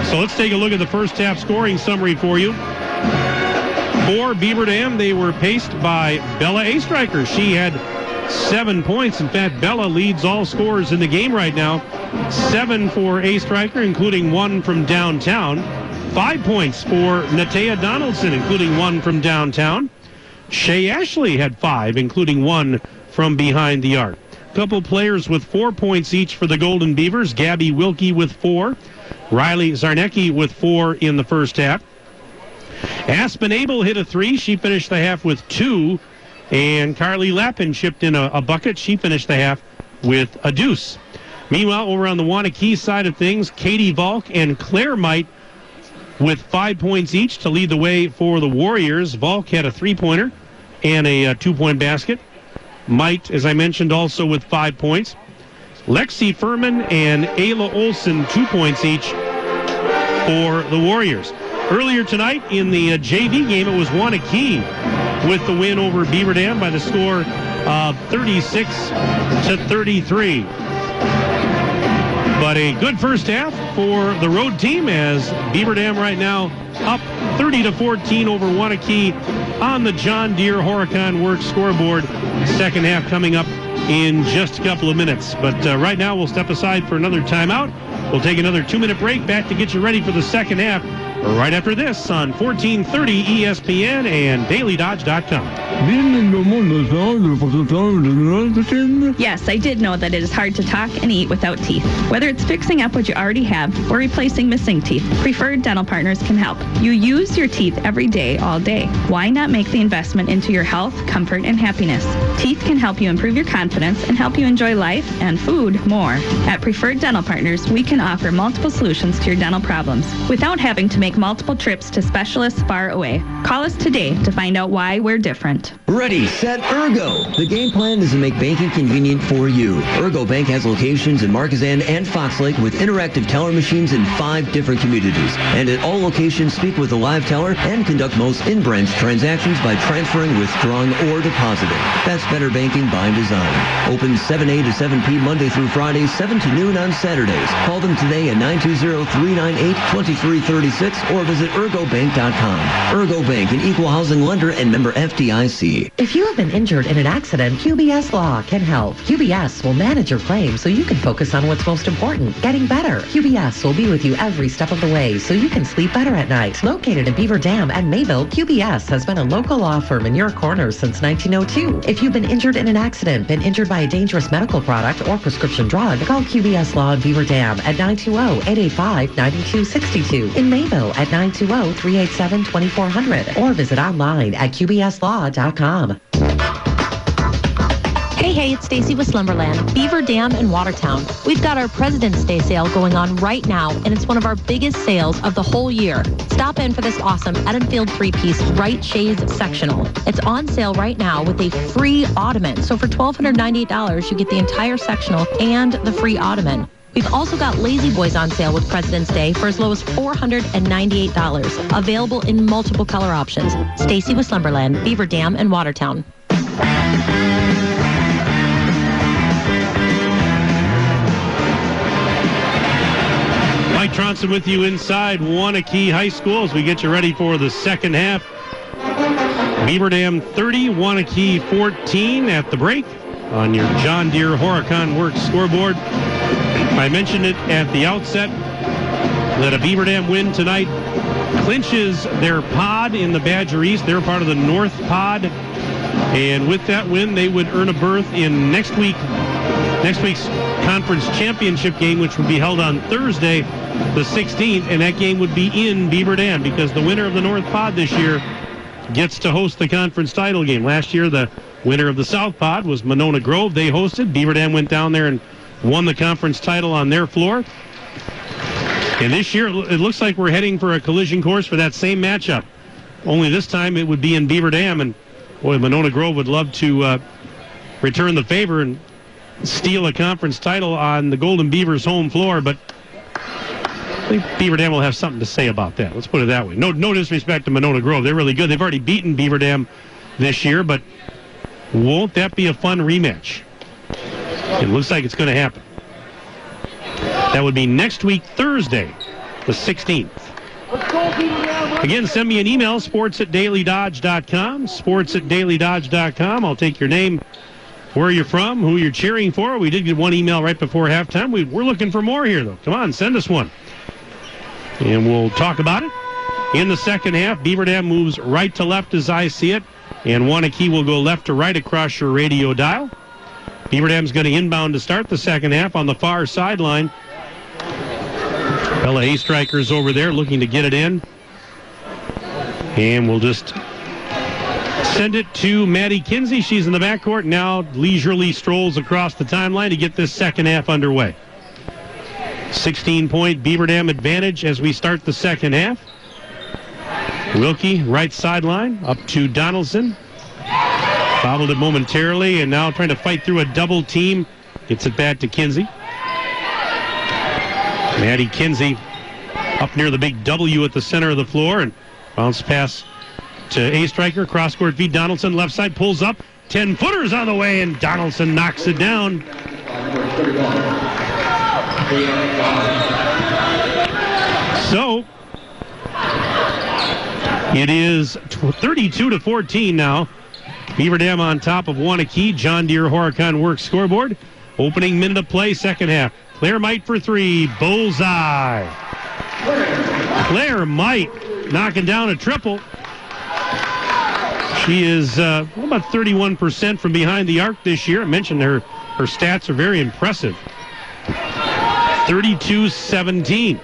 So let's take a look at the first half scoring summary for you. For Beaver Dam, they were paced by Bella A. Striker. She had seven points. In fact, Bella leads all scorers in the game right now. Seven for A. Striker, including one from downtown. Five points for Natea Donaldson, including one from downtown. Shay Ashley had five, including one from behind the arc. Couple players with four points each for the Golden Beavers. Gabby Wilkie with four. Riley Zarnecki with four in the first half. Aspen Abel hit a three. She finished the half with two. And Carly Lappin chipped in a, a bucket. She finished the half with a deuce. Meanwhile, over on the Waunakee side of things, Katie Volk and Claire Might with five points each to lead the way for the Warriors. Volk had a three-pointer and a, a two-point basket. Might, as I mentioned, also with five points. Lexi Furman and Ayla Olson, two points each for the Warriors. Earlier tonight in the uh, JV game, it was Waunakee with the win over Beaver Dam by the score of 36 to 33. But a good first half for the road team as Beaver Dam right now up 30 to 14 over Waunakee on the John Deere Horicon Works scoreboard. Second half coming up in just a couple of minutes. But uh, right now we'll step aside for another timeout. We'll take another two-minute break back to get you ready for the second half right after this on 1430 ESPN and DailyDodge.com. Yes, I did know that it is hard to talk and eat without teeth. Whether it's fixing up what you already have or replacing missing teeth, Preferred Dental Partners can help. You use your teeth every day, all day. Why not make the investment into your health, comfort, and happiness? Teeth can help you improve your confidence and help you enjoy life and food more. At Preferred Dental Partners, we can offer multiple solutions to your dental problems without having to make make multiple trips to specialists far away. Call us today to find out why we're different. Ready, set, Ergo. The game plan is to make banking convenient for you. Ergo Bank has locations in Markesan and Fox Lake with interactive teller machines in five different communities. And at all locations, speak with a live teller and conduct most in-branch transactions by transferring, withdrawing, or depositing. That's better banking by design. Open 7A to 7P Monday through Friday, 7 to noon on Saturdays. Call them today at 920-398-2336 or visit ergobank.com. Ergo Bank, an equal housing lender and member FDIC. If you have been injured in an accident, QBS Law can help. QBS will manage your claim so you can focus on what's most important, getting better. QBS will be with you every step of the way so you can sleep better at night. Located in Beaver Dam and Mayville, QBS has been a local law firm in your corner since 1902. If you've been injured in an accident, been injured by a dangerous medical product or prescription drug, call QBS Law in Beaver Dam at 920-885-9262. In Mayville at 920-387-2400 or visit online at qbslaw.com. Hey, hey, it's Stacy with Slumberland, Beaver Dam in Watertown. We've got our President's Day sale going on right now, and it's one of our biggest sales of the whole year. Stop in for this awesome Edenfield three-piece right shades sectional. It's on sale right now with a free ottoman. So for $1,298, you get the entire sectional and the free ottoman. We've also got La-Z-Boys on sale with President's Day for as low as $498. Available in multiple color options. Stacy with Slumberland, Beaver Dam, and Watertown. Mike Tronson with you inside Waunakee High School as we get you ready for the second half. Beaver Dam 30, Waunakee 14 at the break on your John Deere Horicon Works scoreboard. I mentioned it at the outset that a Beaver Dam win tonight clinches their pod in the Badger East. They're part of the North Pod. And with that win, they would earn a berth in next week, next week's conference championship game, which would be held on Thursday, the 16th, and that game would be in Beaver Dam because the winner of the North Pod this year gets to host the conference title game. Last year, the winner of the South Pod was Monona Grove. They hosted. Beaver Dam went down there and won the conference title on their floor. And this year, it looks like we're heading for a collision course for that same matchup. Only this time it would be in Beaver Dam, and boy, Monona Grove would love to uh, return the favor and steal a conference title on the Golden Beavers' home floor, but I think Beaver Dam will have something to say about that. Let's put it that way. No, no disrespect to Monona Grove. They're really good. They've already beaten Beaver Dam this year, but won't that be a fun rematch? It looks like it's going to happen. That would be next week, Thursday, the 16th. Again, send me an email, sports at dailydodge.com, sports at dailydodge.com. I'll take your name, where you're from, who you're cheering for. We did get one email right before halftime. We, we're looking for more here, though. Come on, send us one. And we'll talk about it. In the second half, Beaver Dam moves right to left as I see it, and Waunakee will go left to right across your radio dial. Beaver Dam's going to inbound to start the second half on the far sideline. Bella A Strikers over there looking to get it in. And we'll just send it to Maddie Kinsey. She's in the backcourt. Now leisurely strolls across the timeline to get this second half underway. 16 point Beaver Dam advantage as we start the second half. Wilkie, right sideline, up to Donaldson. Bobbled it momentarily and now trying to fight through a double team. Gets it back to Kinsey. Maddie Kinsey up near the big W at the center of the floor and bounce pass to A striker. Cross court feed. Donaldson left side pulls up. 10 footers on the way and Donaldson knocks it down. So it is 32 to 14 now. Beaver Dam on top of Waunakee. John Deere Horicon Works scoreboard. Opening minute of play, second half. Claire Might for three. Bullseye. Claire Might knocking down a triple. She is uh, about 31% from behind the arc this year. I mentioned her, her stats are very impressive. 32-17.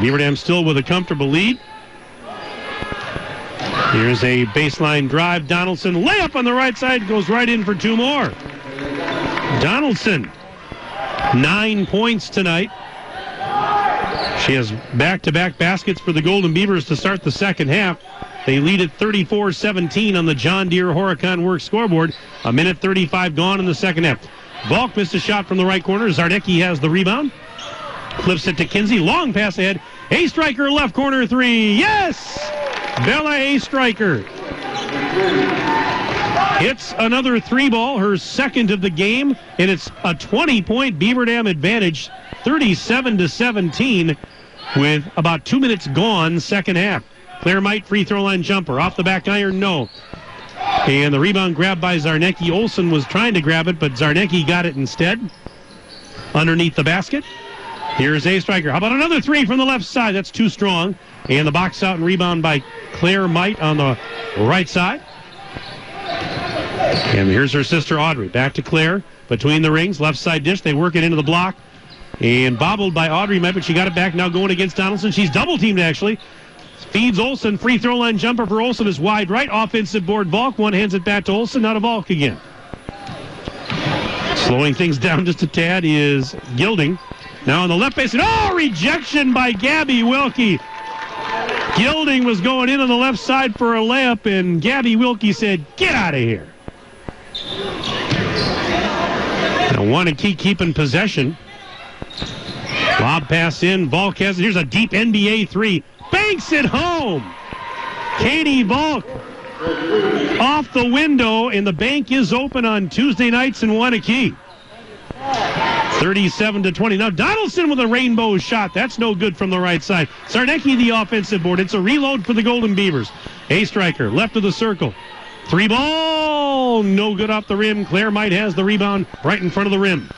Beaver Dam still with a comfortable lead. Here's a baseline drive. Donaldson layup on the right side goes right in for two more. Donaldson, nine points tonight. She has back-to-back baskets for the Golden Beavers to start the second half. They lead at 34-17 on the John Deere Horicon Works scoreboard. A minute 35 gone in the second half. Volk missed a shot from the right corner. Zarnecki has the rebound. Flips it to Kinsey. Long pass ahead. A striker left corner three. Yes! Bella A striker. Hits another three ball, her second of the game, and it's a 20 point Beaver Dam advantage, 37 to 17, with about two minutes gone, second half. Claire Might free throw line jumper off the back iron, no. And the rebound grabbed by Zarnecki. Olson was trying to grab it, but Zarnecki got it instead. Underneath the basket. Here's A striker. How about another three from the left side? That's too strong. And the box out and rebound by Claire Might on the right side. And here's her sister Audrey. Back to Claire. Between the rings. Left side dish. They work it into the block. And bobbled by Audrey Might, but she got it back now going against Donaldson. She's double teamed actually. Feeds Olson. Free throw line jumper for Olson is wide right. Offensive board Volk. One hands it back to Olson. Now to Volk again. Slowing things down just a tad is Gilding. Now on the left base. Oh, rejection by Gabby Wilkie. Gilding was going in on the left side for a layup, and Gabby Wilkie said, Get out of here. Now, want to keep keeping possession. Lob pass in. It. Here's a deep NBA three. Banks it home. Katie Volk off the window, and the bank is open on Tuesday nights in Waunakee. 37 to 20. Now Donaldson with a rainbow shot. That's no good from the right side. Zarnecki the offensive board. It's a reload for the Golden Beavers. A striker left of the circle. Three ball. No good off the rim. Claire Might has the rebound right in front of the rim.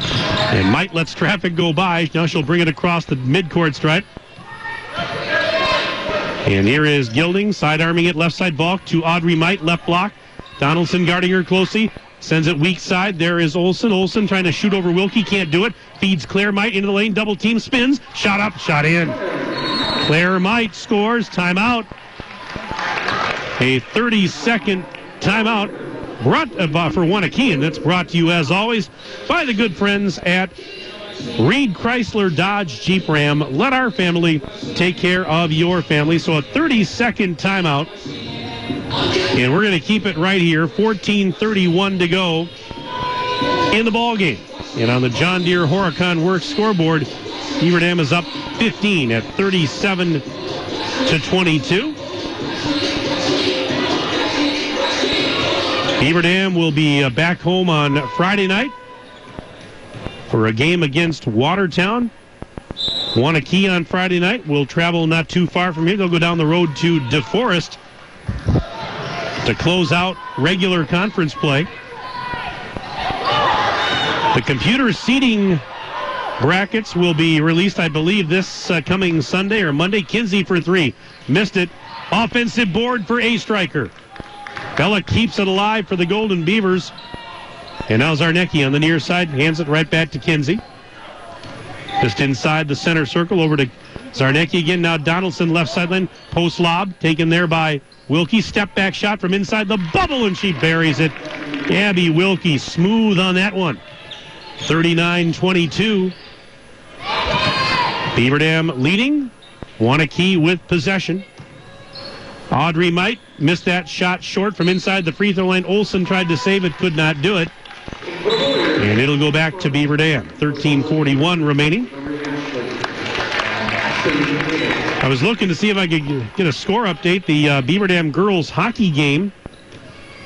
And Might lets traffic go by. Now she'll bring it across the midcourt stripe. And here is Gilding, side arming it left side Volk to Audrey Might, left block. Donaldson guarding her closely. Sends it weak side. There is Olson. Olson trying to shoot over Wilkie. Can't do it. Feeds Claire Might into the lane. Double team spins. Shot up. Shot in. Claire Might scores. Timeout. A 30 second timeout brought uh, for Waunakee, that's brought to you as always by the good friends at Reed Chrysler Dodge Jeep Ram. Let our family take care of your family. So a 30 second timeout. And we're going to keep it right here. 14:31 to go in the ball game. And on the John Deere Horicon Works scoreboard, Beaver Dam is up 15 at 37 to 22. Beaver Dam will be uh, back home on Friday night for a game against Watertown. Waunakee on Friday night. We'll travel not too far from here. They'll go down the road to DeForest to close out regular conference play. The computer seating brackets will be released, I believe, this uh, coming Sunday or Monday. Kinsey for three. Missed it. Offensive board for A striker. Bella keeps it alive for the Golden Beavers. And now Zarnecki on the near side hands it right back to Kinsey. Just inside the center circle over to Zarnecki again. Now Donaldson left sideline. Post lob taken there by Wilkie. Step back shot from inside the bubble and she buries it. Abby Wilkie smooth on that one. 39-22. Beaver Dam leading. Waunakee with possession. Audrey Might missed that shot short from inside the free throw line. Olson tried to save it, could not do it. And it'll go back to Beaver Dam. 13:41 remaining. I was looking to see if I could get a score update. The uh, Beaver Dam girls hockey game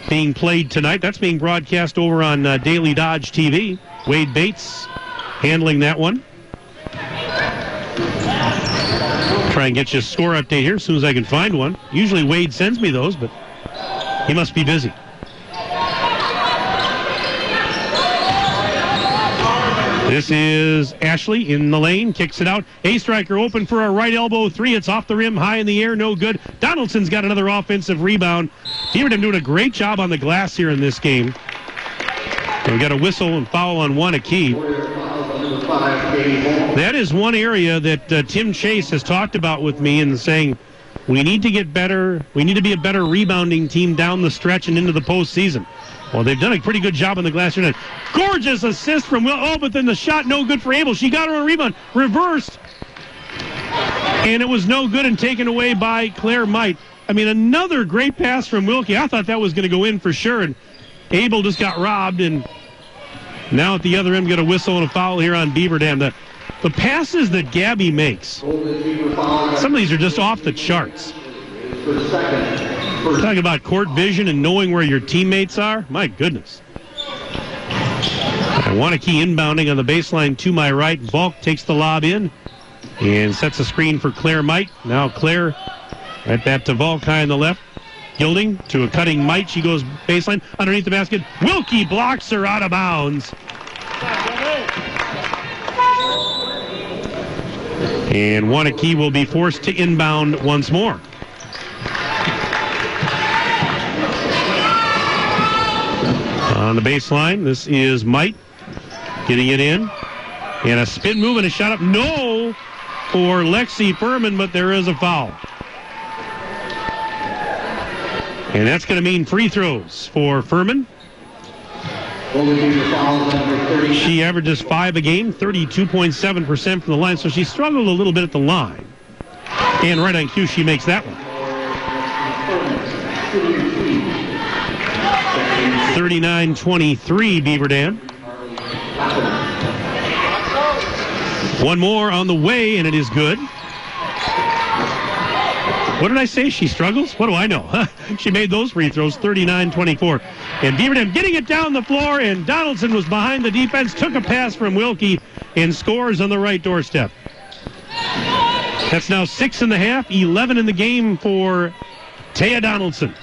being played tonight. That's being broadcast over on uh, Daily Dodge TV. Wade Bates handling that one. Try and get you a score update here as soon as I can find one. Usually Wade sends me those, but he must be busy. This is Ashley in the lane, kicks it out. A striker open for a right elbow three. It's off the rim, high in the air, no good. Donaldson's got another offensive rebound. Beaverdam doing a great job on the glass here in this game. we got a whistle and foul on Waunakee. That is one area that uh, Tim Chase has talked about with me and saying we need to get better. We need to be a better rebounding team down the stretch and into the postseason. Well, they've done a pretty good job on the glass tonight. Gorgeous assist from Will. Oh, but then the shot no good for Abel. She got her own rebound. Reversed. And it was no good and taken away by Claire Might. I mean, another great pass from Wilkie. I thought that was going to go in for sure. And Abel just got robbed. And now at the other end, got a whistle and a foul here on Beaver Dam. The, the passes that Gabby makes, some of these are just off the charts. Talking about court vision and knowing where your teammates are. My goodness. I want a key inbounding on the baseline to my right. Volk takes the lob in and sets a screen for Claire Might. Now Claire right back to Volk high on the left. Gilding to a cutting Might. She goes baseline underneath the basket. Wilkie blocks her out of bounds. And Waunakee will be forced to inbound once more. On the baseline, this is Might getting it in. And a spin move and a shot up. No for Lexi Furman, but there is a foul. And that's going to mean free throws for Furman. She averages five a game, 32.7% from the line, so she struggled a little bit at the line. And right on cue, she makes that one. 39-23 Beaver Dam. One more on the way, and it is good. What did I say? She struggles? What do I know? she made those free throws, 39-24. And Beaver Dam getting it down the floor, and Donaldson was behind the defense, took a pass from Wilkie, and scores on the right doorstep. That's now six and a half, 11 in the game for Taya Donaldson.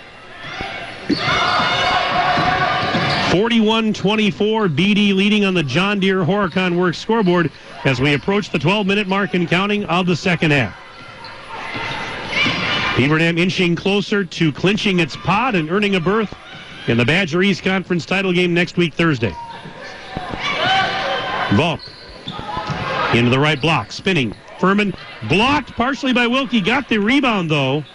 41-24, BD leading on the John Deere Horicon Works scoreboard as we approach the 12-minute mark and counting of the second half. Beaver Dam inching closer to clinching its pod and earning a berth in the Badger East Conference title game next week, Thursday. Volk into the right block, spinning. Furman blocked partially by Wilkie, got the rebound though.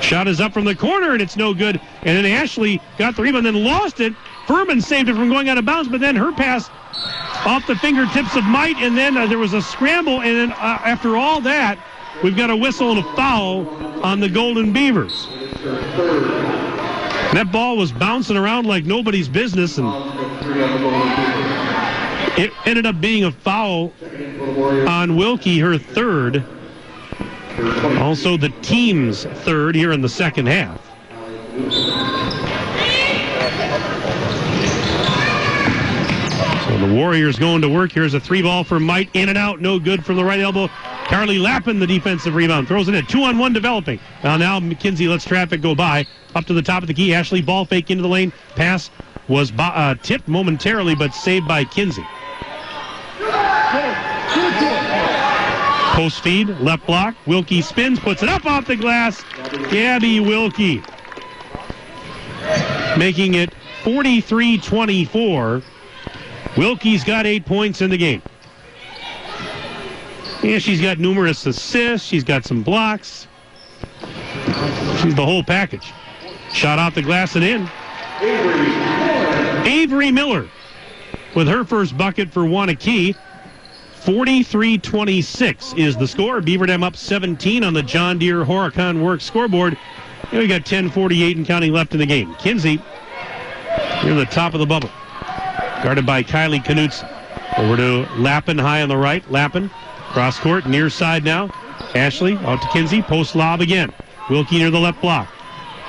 Shot is up from the corner and it's no good. And then Ashley got the rebound, then lost it. Furman saved it from going out of bounds, but then her pass off the fingertips of Might, and then uh, there was a scramble, and then uh, after all that, we've got a whistle and a foul on the Golden Beavers. That ball was bouncing around like nobody's business, and it ended up being a foul on Wilkie, her third. Also, the team's third here in the second half. So the Warriors going to work. Here's a three ball for Mike. In and out. No good from the right elbow. Carly Lappin, the defensive rebound. Throws it in. Two on one developing. Now, now McKenzie lets traffic go by. Up to the top of the key. Ashley ball fake into the lane. Pass was uh, tipped momentarily, but saved by Kinsey. Post feed, left block. Wilkie spins, puts it up off the glass. Gabby Wilkie. Making it 43 24. Wilkie's got eight points in the game. Yeah, she's got numerous assists. She's got some blocks. She's the whole package. Shot off the glass and in. Avery Miller with her first bucket for Waunakee. 43-26 is the score. Beaver Dam up 17 on the John Deere Horicon Works scoreboard. And we got 10:48 and counting left in the game. Kinsey near the top of the bubble, guarded by Kylie Knutson. Over to Lappin high on the right. Lappin cross court near side now. Ashley out to Kinsey. Post lob again. Wilkie near the left block,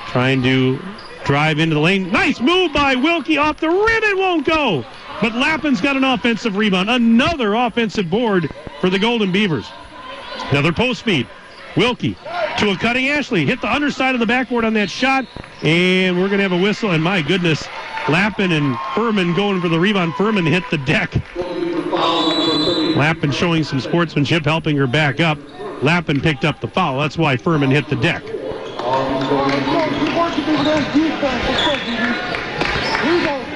trying to drive into the lane. Nice move by Wilkie off the rim. It won't go. But Lappin's got an offensive rebound. Another offensive board for the Golden Beavers. Another post feed. Wilkie to a cutting Ashley. Hit the underside of the backboard on that shot. And we're going to have a whistle. And my goodness, Lappin and Furman going for the rebound. Furman hit the deck. Lappin showing some sportsmanship, helping her back up. Lappin picked up the foul. That's why Furman hit the deck.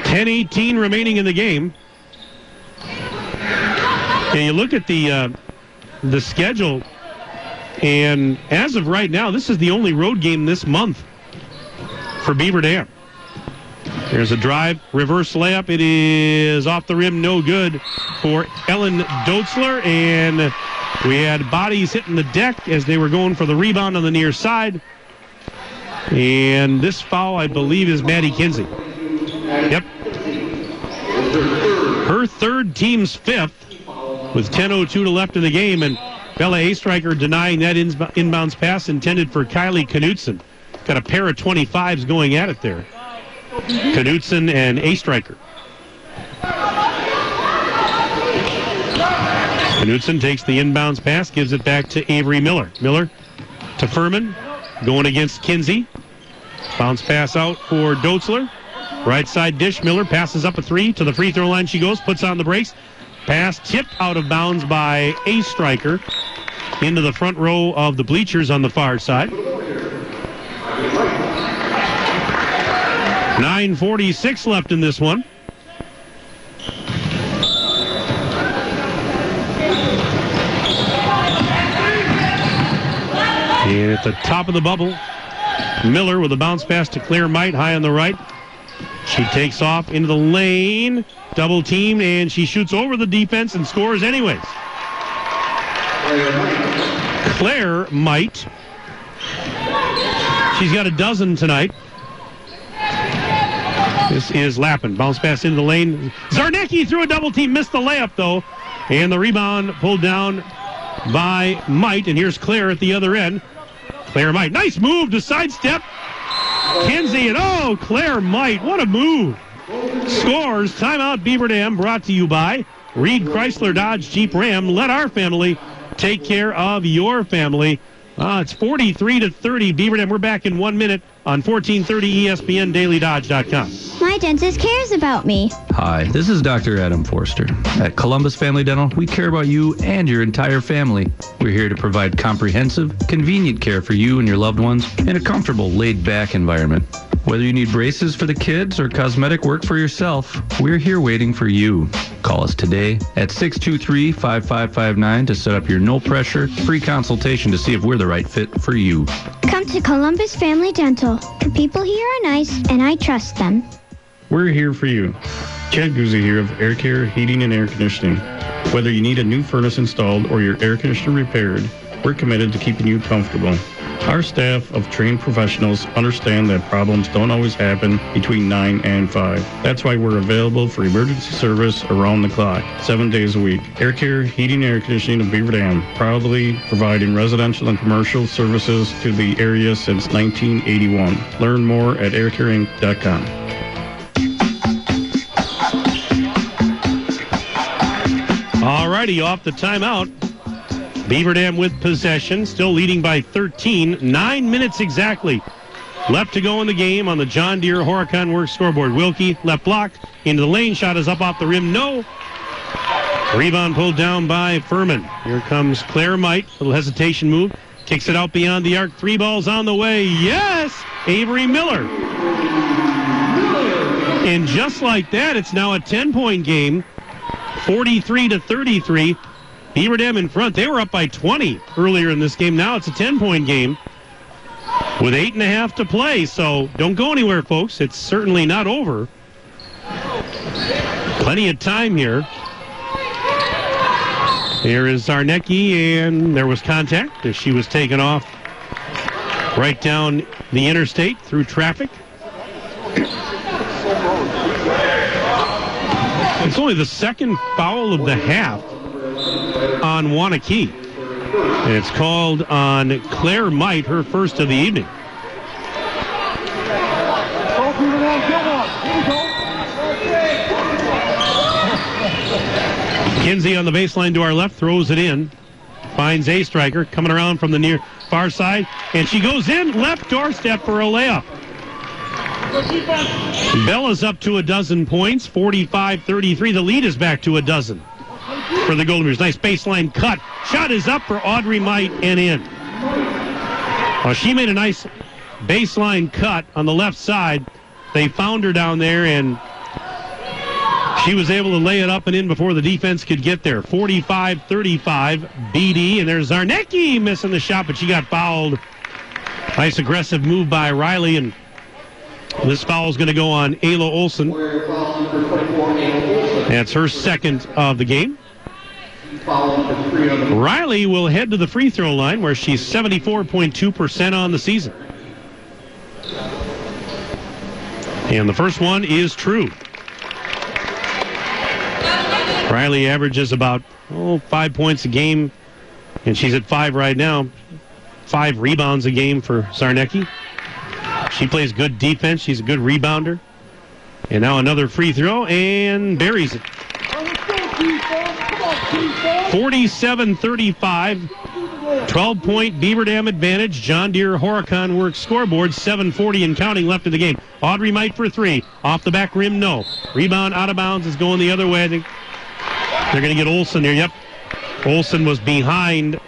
10-18 remaining in the game. And you look at the uh, the schedule, and as of right now, this is the only road game this month for Beaver Dam. There's a drive, reverse layup. It is off the rim, no good for Ellen Dotzler, and We had bodies hitting the deck as they were going for the rebound on the near side. And this foul, I believe, is Maddie Kinsey. Yep. Her third, team's fifth, with 10.02 to left in the game. And Bella A. Striker denying that inbounds pass intended for Kylie Knutson. Got a pair of 25s going at it there. Knutson and A. Striker. Knutson takes the inbounds pass, gives it back to Avery Miller. Miller to Furman, going against Kinsey. Bounce pass out for Dotzler. Right side dish. Miller passes up a three to the free throw line. She goes, puts on the brakes. Pass tipped out of bounds by a striker into the front row of the bleachers on the far side. 9.46 left in this one. And at the top of the bubble, Miller with a bounce pass to Claire Might, high on the right. She takes off into the lane, double team, and she shoots over the defense and scores anyways. Claire Might. She's got a dozen tonight. This is Lappin. Bounce pass into the lane. Zarnecki threw a double team, missed the layup though. And the rebound pulled down by Might. And here's Claire at the other end. Claire Might. Nice move to sidestep. Kinsey and oh, Claire Might. What a move. Scores. Timeout Beaver Dam brought to you by Reed Chrysler Dodge Jeep Ram. Let our family take care of your family. Uh, it's 43 to 30 Beaver Dam. We're back in one minute on 1430 ESPN DailyDodge.com. My dentist cares about me. Hi, this is Dr. Adam Forster. At Columbus Family Dental, we care about you and your entire family. We're here to provide comprehensive, convenient care for you and your loved ones in a comfortable, laid back environment. Whether you need braces for the kids or cosmetic work for yourself, we're here waiting for you. Call us today at 623 5559 to set up your no pressure, free consultation to see if we're the right fit for you. Come to Columbus Family Dental. The people here are nice, and I trust them. We're here for you. Chad Guzzi here of Air Care Heating and Air Conditioning. Whether you need a new furnace installed or your air conditioner repaired, we're committed to keeping you comfortable. Our staff of trained professionals understand that problems don't always happen between 9 and 5. That's why we're available for emergency service around the clock, seven days a week. Air Care Heating and Air Conditioning of Beaver Dam, proudly providing residential and commercial services to the area since 1981. Learn more at aircareinc.com. Righty, off the timeout. Beaver Dam with possession, still leading by 13. Nine minutes exactly left to go in the game on the John Deere Horicon Works scoreboard. Wilkie, left block, into the lane, shot is up off the rim. No. Rebound pulled down by Furman. Here comes Claire Might. Little hesitation move. Kicks it out beyond the arc. Three balls on the way. Yes! Avery Miller. And just like that, it's now a 10 point game. 43 to 33. Beaver Dam in front. They were up by 20 earlier in this game. Now it's a 10 point game with eight and a half to play. So don't go anywhere, folks. It's certainly not over. Plenty of time here. Here is Zarnecki, and there was contact as she was taken off right down the interstate through traffic. It's only the second foul of the half on Waunakee. And it's called on Claire Might, her first of the evening. Kinsey on the baseline to our left throws it in. Finds a striker coming around from the near far side. And she goes in left doorstep for a layup. Bella's up to a dozen points, 45-33. The lead is back to a dozen for the Golden Bears. Nice baseline cut. Shot is up for Audrey Might and in. Well, she made a nice baseline cut on the left side. They found her down there and she was able to lay it up and in before the defense could get there. 45-35 BD and there's Zarnecki missing the shot, but she got fouled. Nice aggressive move by Riley and this foul is going to go on Ayla Olson. That's her second of the game. Riley will head to the free throw line where she's 74.2% on the season. And the first one is true. Riley averages about oh, five points a game, and she's at five right now. Five rebounds a game for Zarnecki. She plays good defense. She's a good rebounder. And now another free throw and buries it. 47 35. 12 point Beaver Dam advantage. John Deere Horicon works scoreboard. 740 and counting left in the game. Audrey Might for three. Off the back rim, no. Rebound out of bounds is going the other way. They're going to get Olson here. Yep. Olson was behind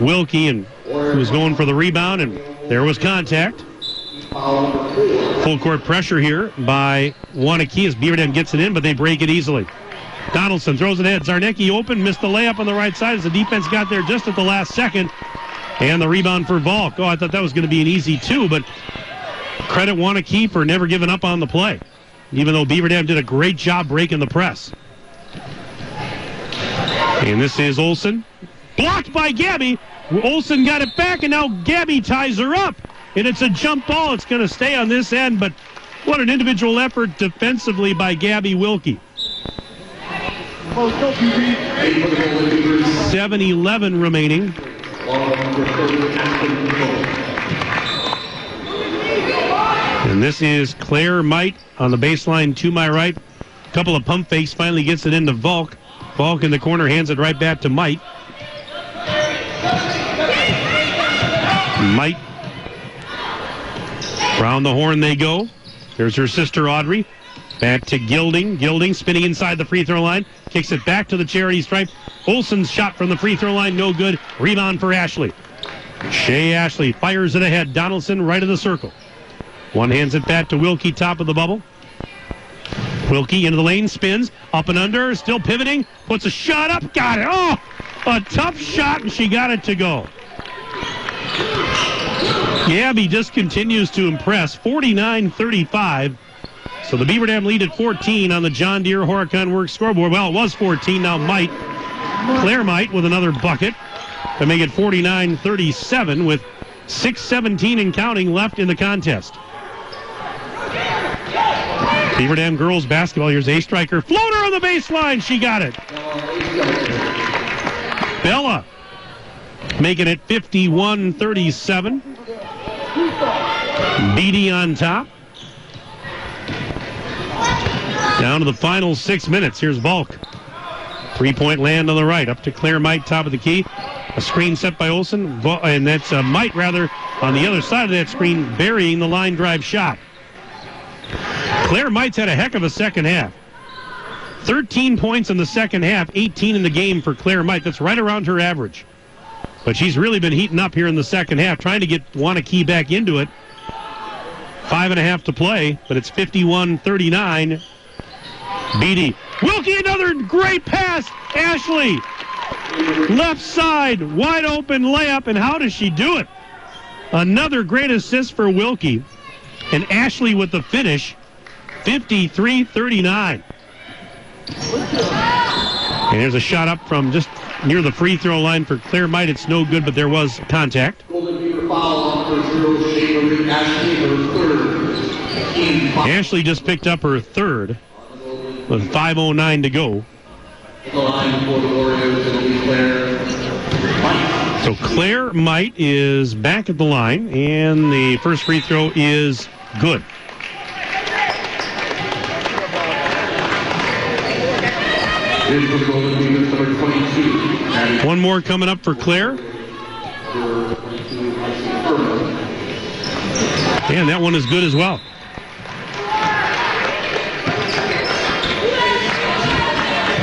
Wilkie and was going for the rebound, and there was contact. Full court pressure here by Waunakee as Beaver Dam gets it in, but they break it easily. Donaldson throws it ahead. Zarnecki open, missed the layup on the right side as the defense got there just at the last second. And the rebound for Volk. Oh, I thought that was going to be an easy two, but credit Waunakee for never giving up on the play, even though Beaver Dam did a great job breaking the press. And this is Olson. Blocked by Gabby. Olson got it back, and now Gabby ties her up. And it's a jump ball. It's going to stay on this end, but what an individual effort defensively by Gabby Wilkie. 7-11 remaining. And this is Claire Might on the baseline to my right. A couple of pump fakes, finally gets it into Volk. Volk in the corner hands it right back to Might. Might. Round the horn they go. There's her sister Audrey. Back to Gilding. Gilding spinning inside the free throw line. Kicks it back to the charity stripe. Olson's shot from the free throw line. No good. Rebound for Ashley. Shea Ashley fires it ahead. Donaldson right of the circle. One hands it back to Wilkie, top of the bubble. Wilkie into the lane, spins, up and under, still pivoting, puts a shot up, got it. Oh, a tough shot, and she got it to go. Gabby just continues to impress. 49 35. So the Beaver Dam lead at 14 on the John Deere Horicon Works scoreboard. Well, it was 14. Now Might, Claire Might with another bucket to make it 49 37 with 6.17 and counting left in the contest. Beaver Dam girls basketball. Here's a striker. Floater on the baseline. She got it. Bella making it 51 37. BD on top. Down to the final six minutes. Here's Volk. Three point land on the right. Up to Claire Might, top of the key. A screen set by Olson. And that's uh, Might, rather, on the other side of that screen, burying the line drive shot. Claire Might's had a heck of a second half. 13 points in the second half, 18 in the game for Claire Might. That's right around her average. But she's really been heating up here in the second half, trying to get Waunakee back into it. Five and a half to play, but it's 51 39. BD. Wilkie, another great pass. Ashley. Left side, wide open layup, and how does she do it? Another great assist for Wilkie. And Ashley with the finish, 53 39. And there's a shot up from just near the free throw line for Claire Might. It's no good, but there was contact. Ashley just picked up her third with 5.09 to go. So Claire Might is back at the line, and the first free throw is good. One more coming up for Claire. And that one is good as well.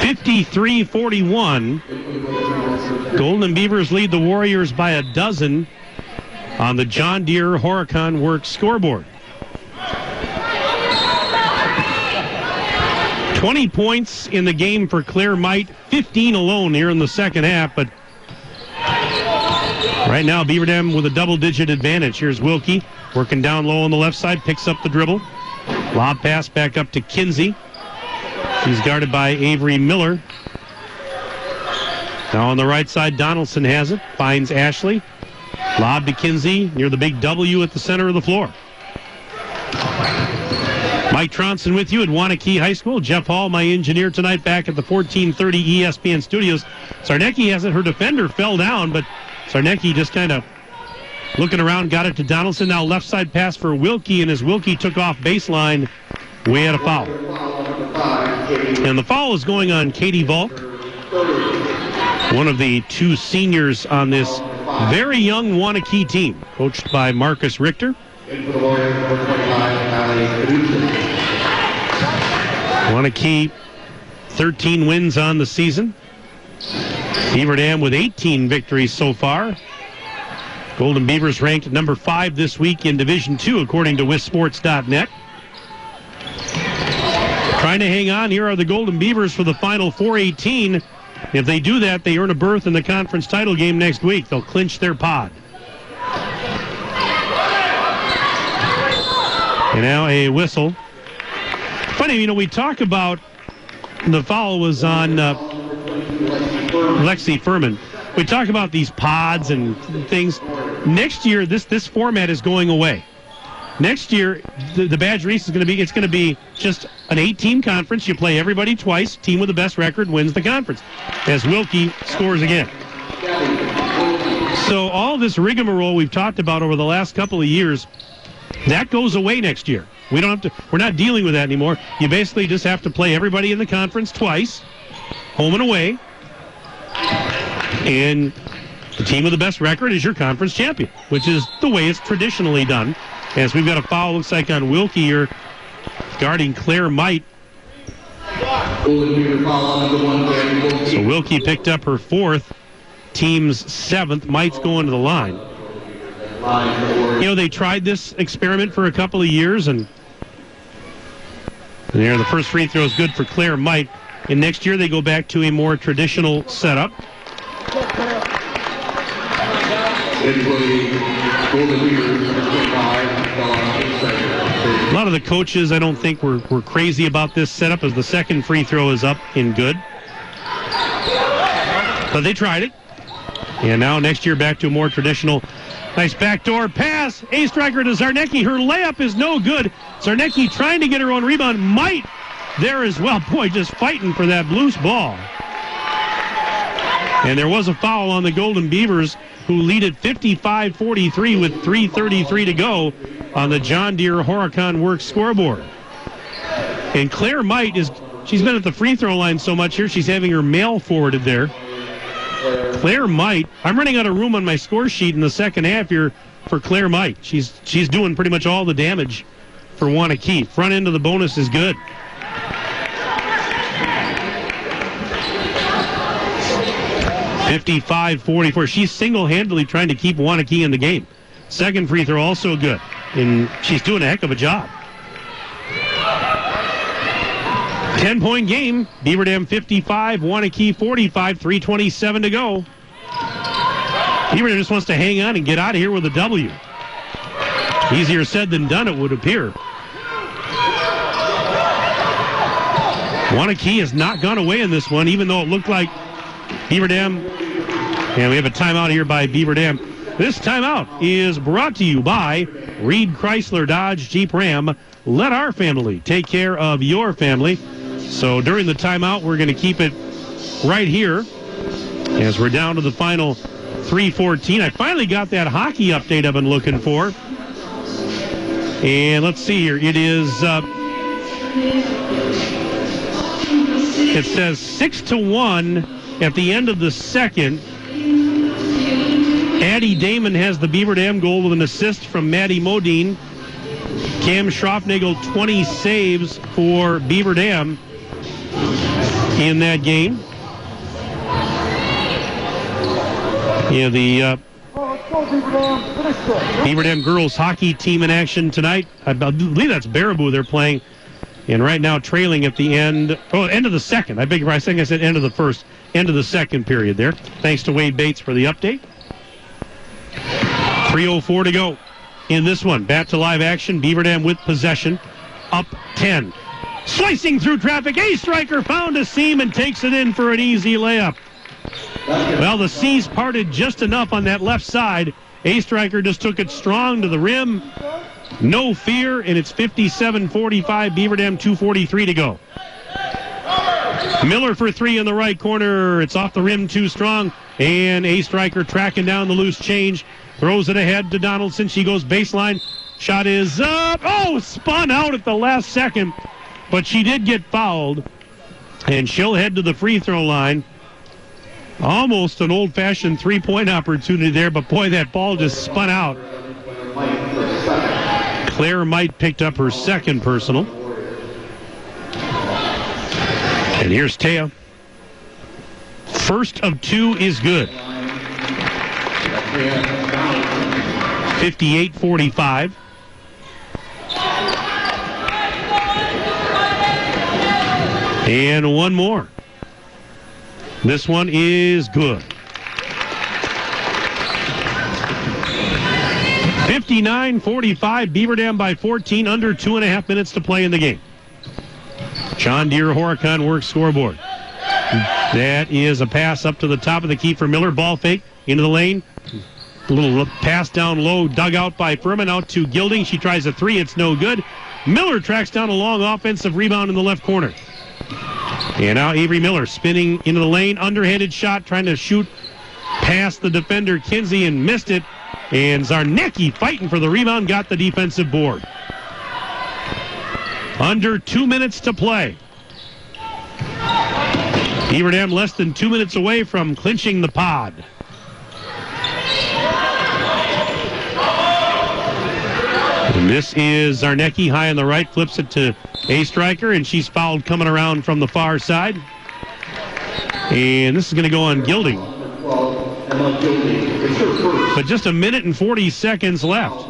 Fifty-three forty-one. Golden Beavers lead the Warriors by a dozen on the John Deere Horicon Works scoreboard. 20 points in the game for Claire Might, 15 alone here in the second half, but right now Beaver Dam with a double-digit advantage. Here's Wilkie working down low on the left side, picks up the dribble. Lob pass back up to Kinsey. She's guarded by Avery Miller. Now on the right side, Donaldson has it. Finds Ashley. Lob to Kinsey near the big W at the center of the floor. Mike Tronson with you at Waunakee High School. Jeff Hall, my engineer tonight, back at the 1430 ESPN studios. Zarnecki has it. Her defender fell down, but Zarnecki just kind of looking around, got it to Donaldson. Now left side pass for Wilkie, and as Wilkie took off baseline, we had a foul. And the foul is going on Katie Volk, one of the two seniors on this very young Waunakee team, coached by Marcus Richter. Waunakee, 13 wins on the season. Beaver Dam with 18 victories so far. Golden Beavers ranked number five this week in Division Two, according to WisSports.net. Trying to hang on. Here are the Golden Beavers for the final 418. If they do that, they earn a berth in the conference title game next week. They'll clinch their pod. And now a whistle. Funny, you know, we talk about the foul was on uh, Lexi Furman. We talk about these pods and things. Next year, this this format is going away. Next year, the, the Badger East is going to be it's going to be just an eight-team conference. You play everybody twice. Team with the best record wins the conference. As Wilkie scores again. So all this rigmarole we've talked about over the last couple of years, that goes away next year. We don't have to. We're not dealing with that anymore. You basically just have to play everybody in the conference twice, home and away, and the team with the best record is your conference champion, which is the way it's traditionally done. As we've got a foul, looks like on Wilkie here, guarding Claire Might. So Wilkie picked up her fourth, team's seventh. Might's going to the line. You know, they tried this experiment for a couple of years, and there, the first free throw is good for Claire Might. And next year they go back to a more traditional setup. A lot of the coaches, I don't think, were, were crazy about this setup as the second free throw is up in good. But they tried it. And now next year back to a more traditional. Nice backdoor pass. A striker to Zarnecki. Her layup is no good. Zarnecki trying to get her own rebound. Might there as well. Boy, just fighting for that loose ball. And there was a foul on the Golden Beavers who lead at 55-43 with 3.33 to go on the John Deere Horicon Works scoreboard. And Claire Might is, she's been at the free throw line so much here, she's having her mail forwarded there. Claire Might, I'm running out of room on my score sheet in the second half here for Claire Might. She's she's doing pretty much all the damage for Waunakee. Front end of the bonus is good. Fifty-five, forty-four. She's single-handedly trying to keep Waunakee in the game. Second free throw also good, and she's doing a heck of a job. 10 point game. Beaver Dam 55, Waunakee 45, 327 to go. Beaver Dam just wants to hang on and get out of here with a W. Easier said than done, it would appear. Waunakee has not gone away in this one, even though it looked like Beaver Dam. And we have a timeout here by Beaver Dam. This timeout is brought to you by Reed Chrysler Dodge Jeep Ram. Let our family take care of your family. So during the timeout, we're going to keep it right here as we're down to the final 314. I finally got that hockey update I've been looking for. And let's see here. It is. Uh, it says six to one at the end of the second. Addie Damon has the Beaver Dam goal with an assist from Maddie Modine. Cam Schroffnagel 20 saves for Beaver Dam in that game. Yeah, the uh, Beaver Dam girls hockey team in action tonight. I believe that's Baraboo they're playing. And right now trailing at the end, oh, end of the second. I beg your pardon. I I said end of the first, end of the second period there. Thanks to Wade Bates for the update. 3.04 to go in this one. Back to live action. Beaver Dam with possession. Up 10. Slicing through traffic. A striker found a seam and takes it in for an easy layup. Well, the seas parted just enough on that left side. A striker just took it strong to the rim. No fear, and it's 57-45. Beaver Dam 243 to go. Miller for three in the right corner. It's off the rim too strong. And a striker tracking down the loose change. Throws it ahead to Donaldson. She goes baseline. Shot is up. Oh, spun out at the last second. But she did get fouled. And she'll head to the free throw line. Almost an old fashioned three point opportunity there, but boy, that ball just spun out. Claire Might picked up her second personal. And here's Taya. First of two is good. 58 45. And one more. This one is good. 59 45, Beaver Dam by 14, under two and a half minutes to play in the game. John Deere Horicon works scoreboard. That is a pass up to the top of the key for Miller. Ball fake into the lane. A little pass down low, dug out by Furman out to Gilding. She tries a three. It's no good. Miller tracks down a long offensive rebound in the left corner. And now Avery Miller spinning into the lane. Underhanded shot, trying to shoot past the defender Kinsey and missed it. And Zarnecki fighting for the rebound, got the defensive board. Under two minutes to play. Beaver Dam less than two minutes away from clinching the pod. This is Zarnecki high on the right, flips it to a striker, and she's fouled coming around from the far side. And this is going to go on Gilding. But just a minute and 40 seconds left.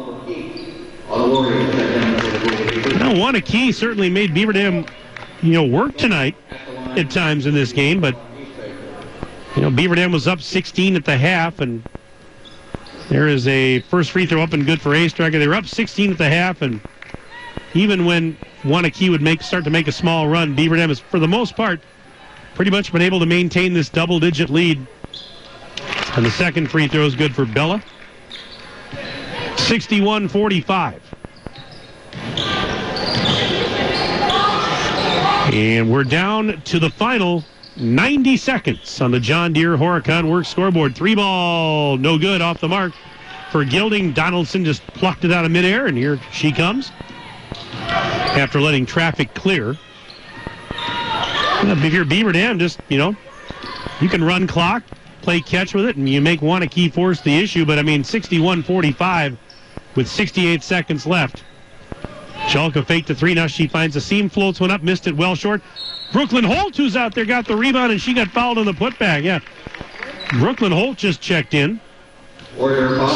Now, key certainly made Beaver Dam, you know, work tonight at times in this game, but, you know, Beaver Dam was up 16 at the half, and there is a first free throw up and good for A striker. They were up 16 at the half, and even when Waunakee would make start to make a small run, Beaver Dam has, for the most part, pretty much been able to maintain this double-digit lead. And the second free throw is good for Bella. 61-45. And we're down to the final 90 seconds on the John Deere Horicon Works scoreboard. Three ball, no good off the mark for Gilding. Donaldson just plucked it out of midair, and here she comes after letting traffic clear. If you're Beaver Dam, just, you know, you can run clock, play catch with it, and you make one a key force the issue. But, I mean, 61-45 with 68 seconds left. Schalke fake to three. Now she finds a seam, floats one up, missed it well short. Brooklyn Holt, who's out there, got the rebound, and she got fouled on the putback. Yeah. Brooklyn Holt just checked in.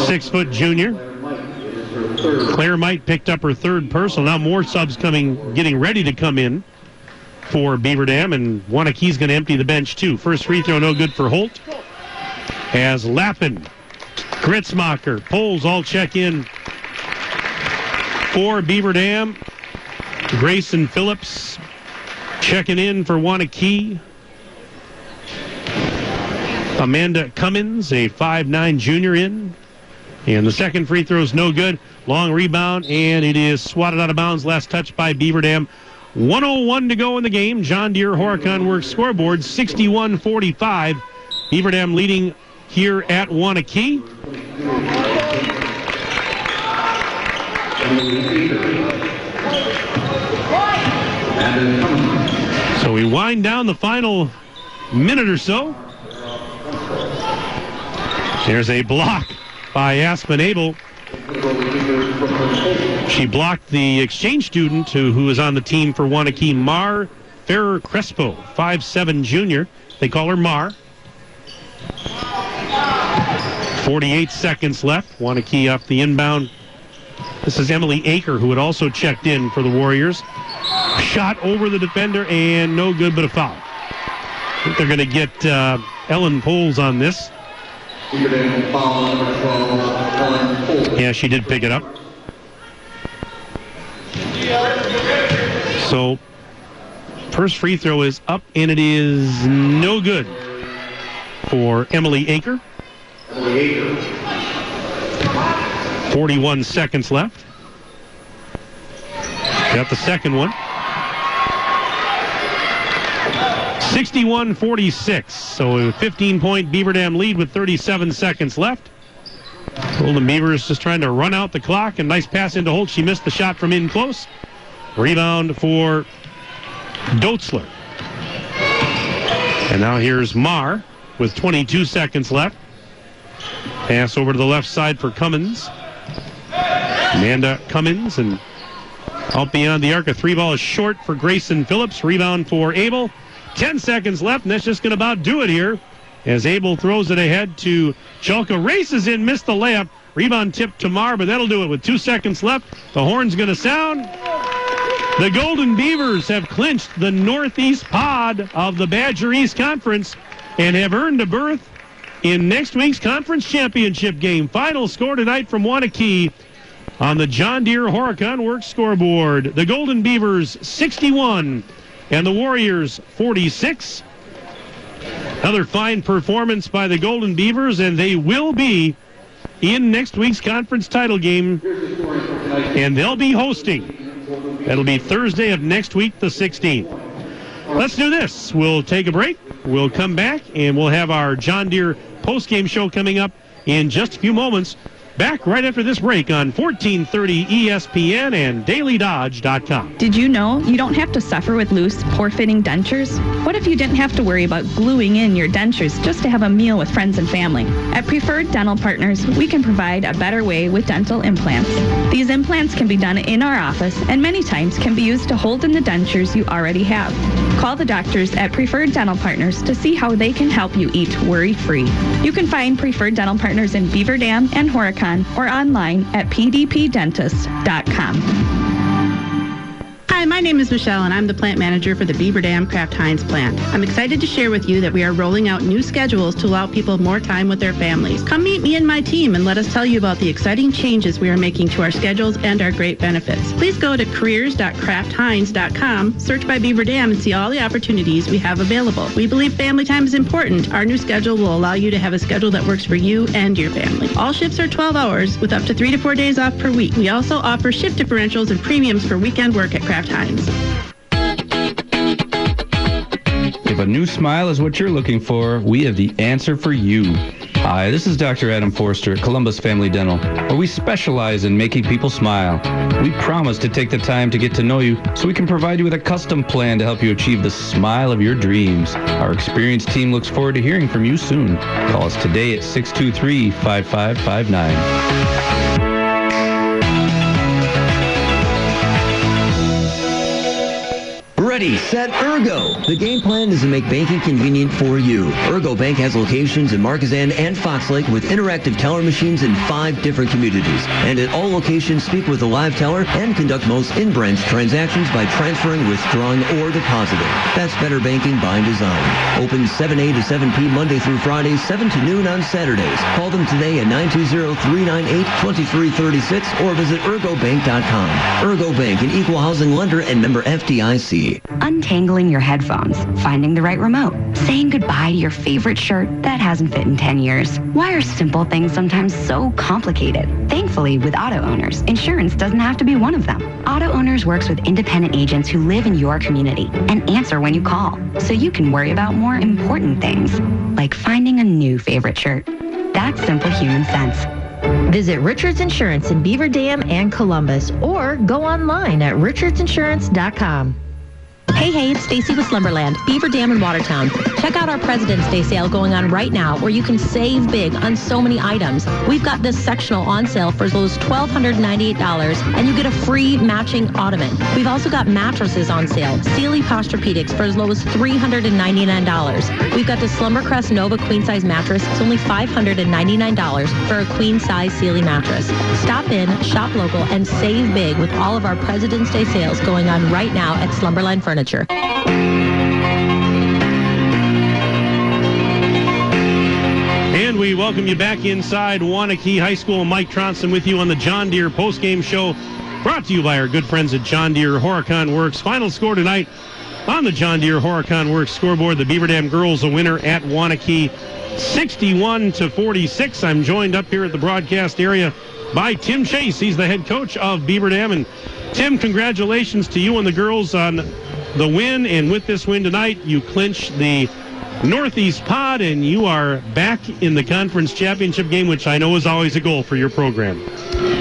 Six foot junior. Claire Might picked up her third personal. Now more subs coming, getting ready to come in for Beaver Dam, and Waunakee's going to empty the bench too. First free throw, no good for Holt. As Lappin, Gritzmacher, Poles all check in for Beaver Dam. Grayson Phillips checking in for Waunakee. Amanda Cummins, a 5'9 junior in. And the second free throw is no good. Long rebound, and it is swatted out of bounds. Last touch by Beaver Dam. 101 to go in the game. John Deere Horicon Works scoreboard 61-45. Beaver Dam leading here at Waunakee. So we wind down the final minute or so. There's a block by Aspen Abel. She blocked the exchange student who, who is on the team for Waunakee, Mar Ferrer Crespo, 5'7 junior. They call her Mar. 48 seconds left. Waunakee off the inbound. This is Emily Aker, who had also checked in for the Warriors. Shot over the defender and no good, but a foul. I think they're going to get uh, Ellen Poles on this. Yeah, she did pick it up. So, first free throw is up, and it is no good. for Emily Aker. 41 seconds left. Got the second one. 61 46. So a 15 point Beaver Dam lead with 37 seconds left. Golden Beavers just trying to run out the clock. And nice pass into Holt. She missed the shot from in close. Rebound for Dotzler. And now here's Mar with 22 seconds left. Pass over to the left side for Cummins. Amanda Cummins and out beyond the arc. A three ball is short for Grayson Phillips. Rebound for Abel. 10 seconds left, and that's just going to about do it here. As Abel throws it ahead to Chalka. Races in, missed the layup. Rebound tip to Mar, but that'll do it with two seconds left. The horn's going to sound. The Golden Beavers have clinched the Northeast pod of the Badger East Conference and have earned a berth in next week's conference championship game. Final score tonight from Waunakee on the John Deere Horicon Works scoreboard. The Golden Beavers 61 and the Warriors 46. Another fine performance by the Golden Beavers, and they will be in next week's conference title game, and they'll be hosting. That'll be Thursday of next week, the 16th. Let's do this. We'll take a break. We'll come back, and we'll have our John Deere post-game show coming up in just a few moments. Back right after this break on 1430 ESPN and DailyDodge.com. Did you know you don't have to suffer with loose, poor fitting dentures? What if you didn't have to worry about gluing in your dentures just to have a meal with friends and family? At Preferred Dental Partners, we can provide a better way with dental implants. These implants can be done in our office and many times can be used to hold in the dentures you already have. Call the doctors at Preferred Dental Partners to see how they can help you eat worry free. You can find Preferred Dental Partners in Beaver Dam and Horicon or online at pdpdentist.com. Hi, my name is Michelle, and I'm the plant manager for the Beaver Dam Kraft Heinz plant. I'm excited to share with you that we are rolling out new schedules to allow people more time with their families. Come meet me and my team and let us tell you about the exciting changes we are making to our schedules and our great benefits. Please go to careers.kraftheinz.com, search by Beaver Dam, and see all the opportunities we have available. We believe family time is important. Our new schedule will allow you to have a schedule that works for you and your family. All shifts are 12 hours with up to three to four days off per week. We also offer shift differentials and premiums for weekend work at Kraft Heinz. If a new smile is what you're looking for, we have the answer for you. Hi, this is Dr. Adam Forster at Columbus Family Dental, where we specialize in making people smile. We promise to take the time to get to know you so we can provide you with a custom plan to help you achieve the smile of your dreams. Our experienced team looks forward to hearing from you soon. Call us today at 623 5559. Ready, set, Ergo. The game plan is to make banking convenient for you. Ergo Bank has locations in Markesan and Fox Lake with interactive teller machines in five different communities. And at all locations, speak with a live teller and conduct most in-branch transactions by transferring, withdrawing, or depositing. That's better banking by design. Open 7A to 7P Monday through Friday, 7 to noon on Saturdays. Call them today at 920-398-2336 or visit ergobank.com. Ergo Bank, an equal housing lender and member FDIC. Untangling your headphones, finding the right remote, saying goodbye to your favorite shirt that hasn't fit in 10 years. Why are simple things sometimes so complicated? Thankfully, with auto owners, insurance doesn't have to be one of them. Auto Owners works with independent agents who live in your community and answer when you call, so you can worry about more important things, like finding a new favorite shirt. That's simple human sense. Visit Richards Insurance in Beaver Dam and Columbus or go online at richardsinsurance.com. Hey, hey, it's Stacy with Slumberland, Beaver Dam in Watertown. Check out our President's Day sale going on right now where you can save big on so many items. We've got this sectional on sale for as low as $1,298 and you get a free matching ottoman. We've also got mattresses on sale, Sealy Posturepedics for as low as $399. We've got the Slumbercrest Nova queen size mattress. It's only $599 for a queen size Sealy mattress. Stop in, shop local, and save big with all of our President's Day sales going on right now at Slumberland Furniture. And we welcome you back inside Waunakee High School. Mike Tronson with you on the John Deere postgame show, brought to you by our good friends at John Deere Horicon Works. Final score tonight On the John Deere Horicon Works scoreboard, the Beaver Dam girls a winner at Waunakee 61 to 46. I'm joined up here at the broadcast area by Tim Chase. He's the head coach of Beaver Dam. And Tim, congratulations to you and the girls on the win. And with this win tonight, you clinch the Northeast Pod, and you are back in the conference championship game, which I know is always a goal for your program.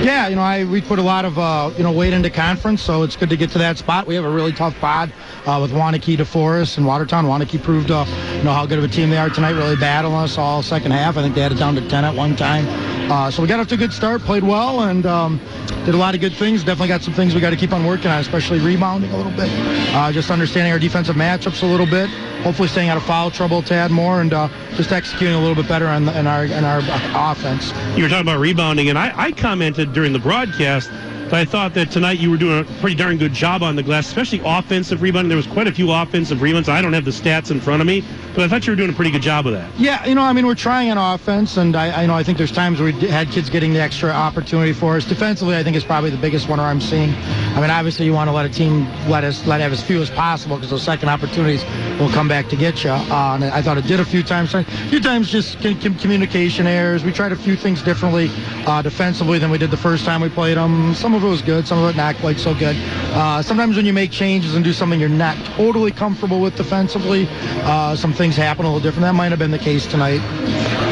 Yeah, you know, I we put a lot of uh, you know weight into conference, so it's good to get to that spot. We have a really tough pod uh, with Waunakee, DeForest, and Watertown. Waunakee proved uh, you know how good of a team they are tonight. Really battling us all second half. I think they had it down to 10 at one time. Uh, so we got off to a good start, played well, and um, did a lot of good things. Definitely got some things we got to keep on working on, especially rebounding a little bit, uh, just understanding our defensive matchups a little bit. Hopefully, staying out of foul trouble a tad more, and uh, just executing a little bit better in, in our in our offense. You were talking about rebounding, and I, I commented during the broadcast that I thought that tonight you were doing a pretty darn good job on the glass, especially offensive rebounding. There was quite a few offensive rebounds. I don't have the stats in front of me, but I thought you were doing a pretty good job of that. Yeah, you know, I mean, we're trying on offense, and I, I know I think there's times we had kids getting the extra opportunity for us. Defensively, I think it's probably the biggest one I'm seeing. I mean, obviously, you want to let a team let us let have as few as possible because those second opportunities will come back to get you. Uh, and I thought it did a few times. A few times just communication errors. We tried a few things differently uh, defensively than we did the first time we played them. Some of it was good, some of it not quite so good. Uh, sometimes when you make changes and do something you're not totally comfortable with defensively, uh, some things happen a little different. That might have been the case tonight.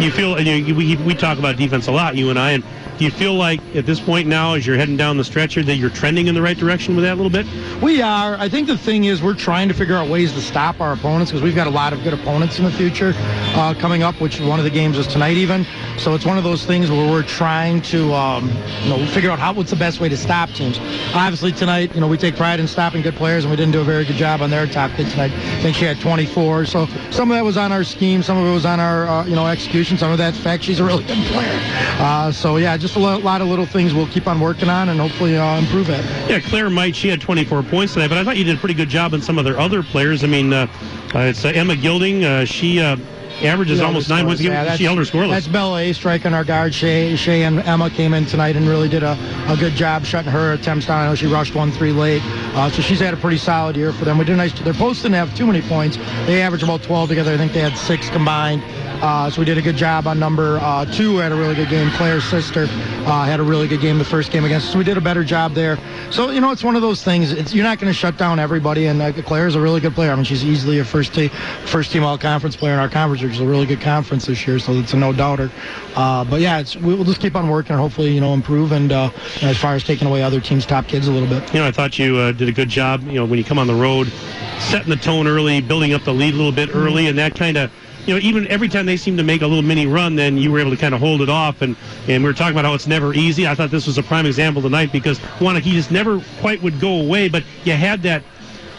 You feel, and you, we, we talk about defense a lot, you and I, and do you feel like at this point now, as you're heading down the stretcher, that you're trending in the right direction with that a little bit? We are. I think the thing is we're trying to figure out ways to stop our opponents because we've got a lot of good opponents in the future uh, coming up, which one of the games is tonight even. So it's one of those things where we're trying to um, you know figure out how what's the best way to stop teams. Obviously tonight, you know, we take pride in stopping good players, and we didn't do a very good job on their top kid tonight. I think she had 24. So some of that was on our scheme, some of it was on our uh, you know execution, some of that fact she's a really good player. Uh, so yeah, just a lot of little things we'll keep on working on and hopefully uh, improve it. Yeah, Claire Might, she had 24 points today, but I thought you did a pretty good job on some of their other players. I mean, uh, uh, it's uh, Emma Gilding. Uh, she averages almost nine points. Yeah, she held her scoreless. That's Bella A striking our guard. Shay, Shay and Emma came in tonight and really did a, a good job shutting her attempts down. I know she rushed one three late, uh, so she's had a pretty solid year for them. We did nice. Their posts didn't have too many points. They averaged about 12 together. I think they had six combined. Uh, so we did a good job on number uh, two. Had a really good game. Claire's sister uh, had a really good game the first game against us. So we did a better job there. So you know, it's one of those things. It's, you're not going to shut down everybody. And uh, Claire's a really good player. I mean, she's easily a first team first team all conference player in our conference, which is a really good conference this year. So it's a no doubter. Uh, but yeah, we'll just keep on working and hopefully you know improve. And uh, as far as taking away other teams' top kids a little bit. You know, I thought you did a good job. You know, when you come on the road, setting the tone early, building up the lead a little bit early, and that kind of you know, even every time they seemed to make a little mini run, then you were able to kind of hold it off. And, and we were talking about how it's never easy. I thought this was a prime example tonight because Waunakee just never quite would go away, but you had that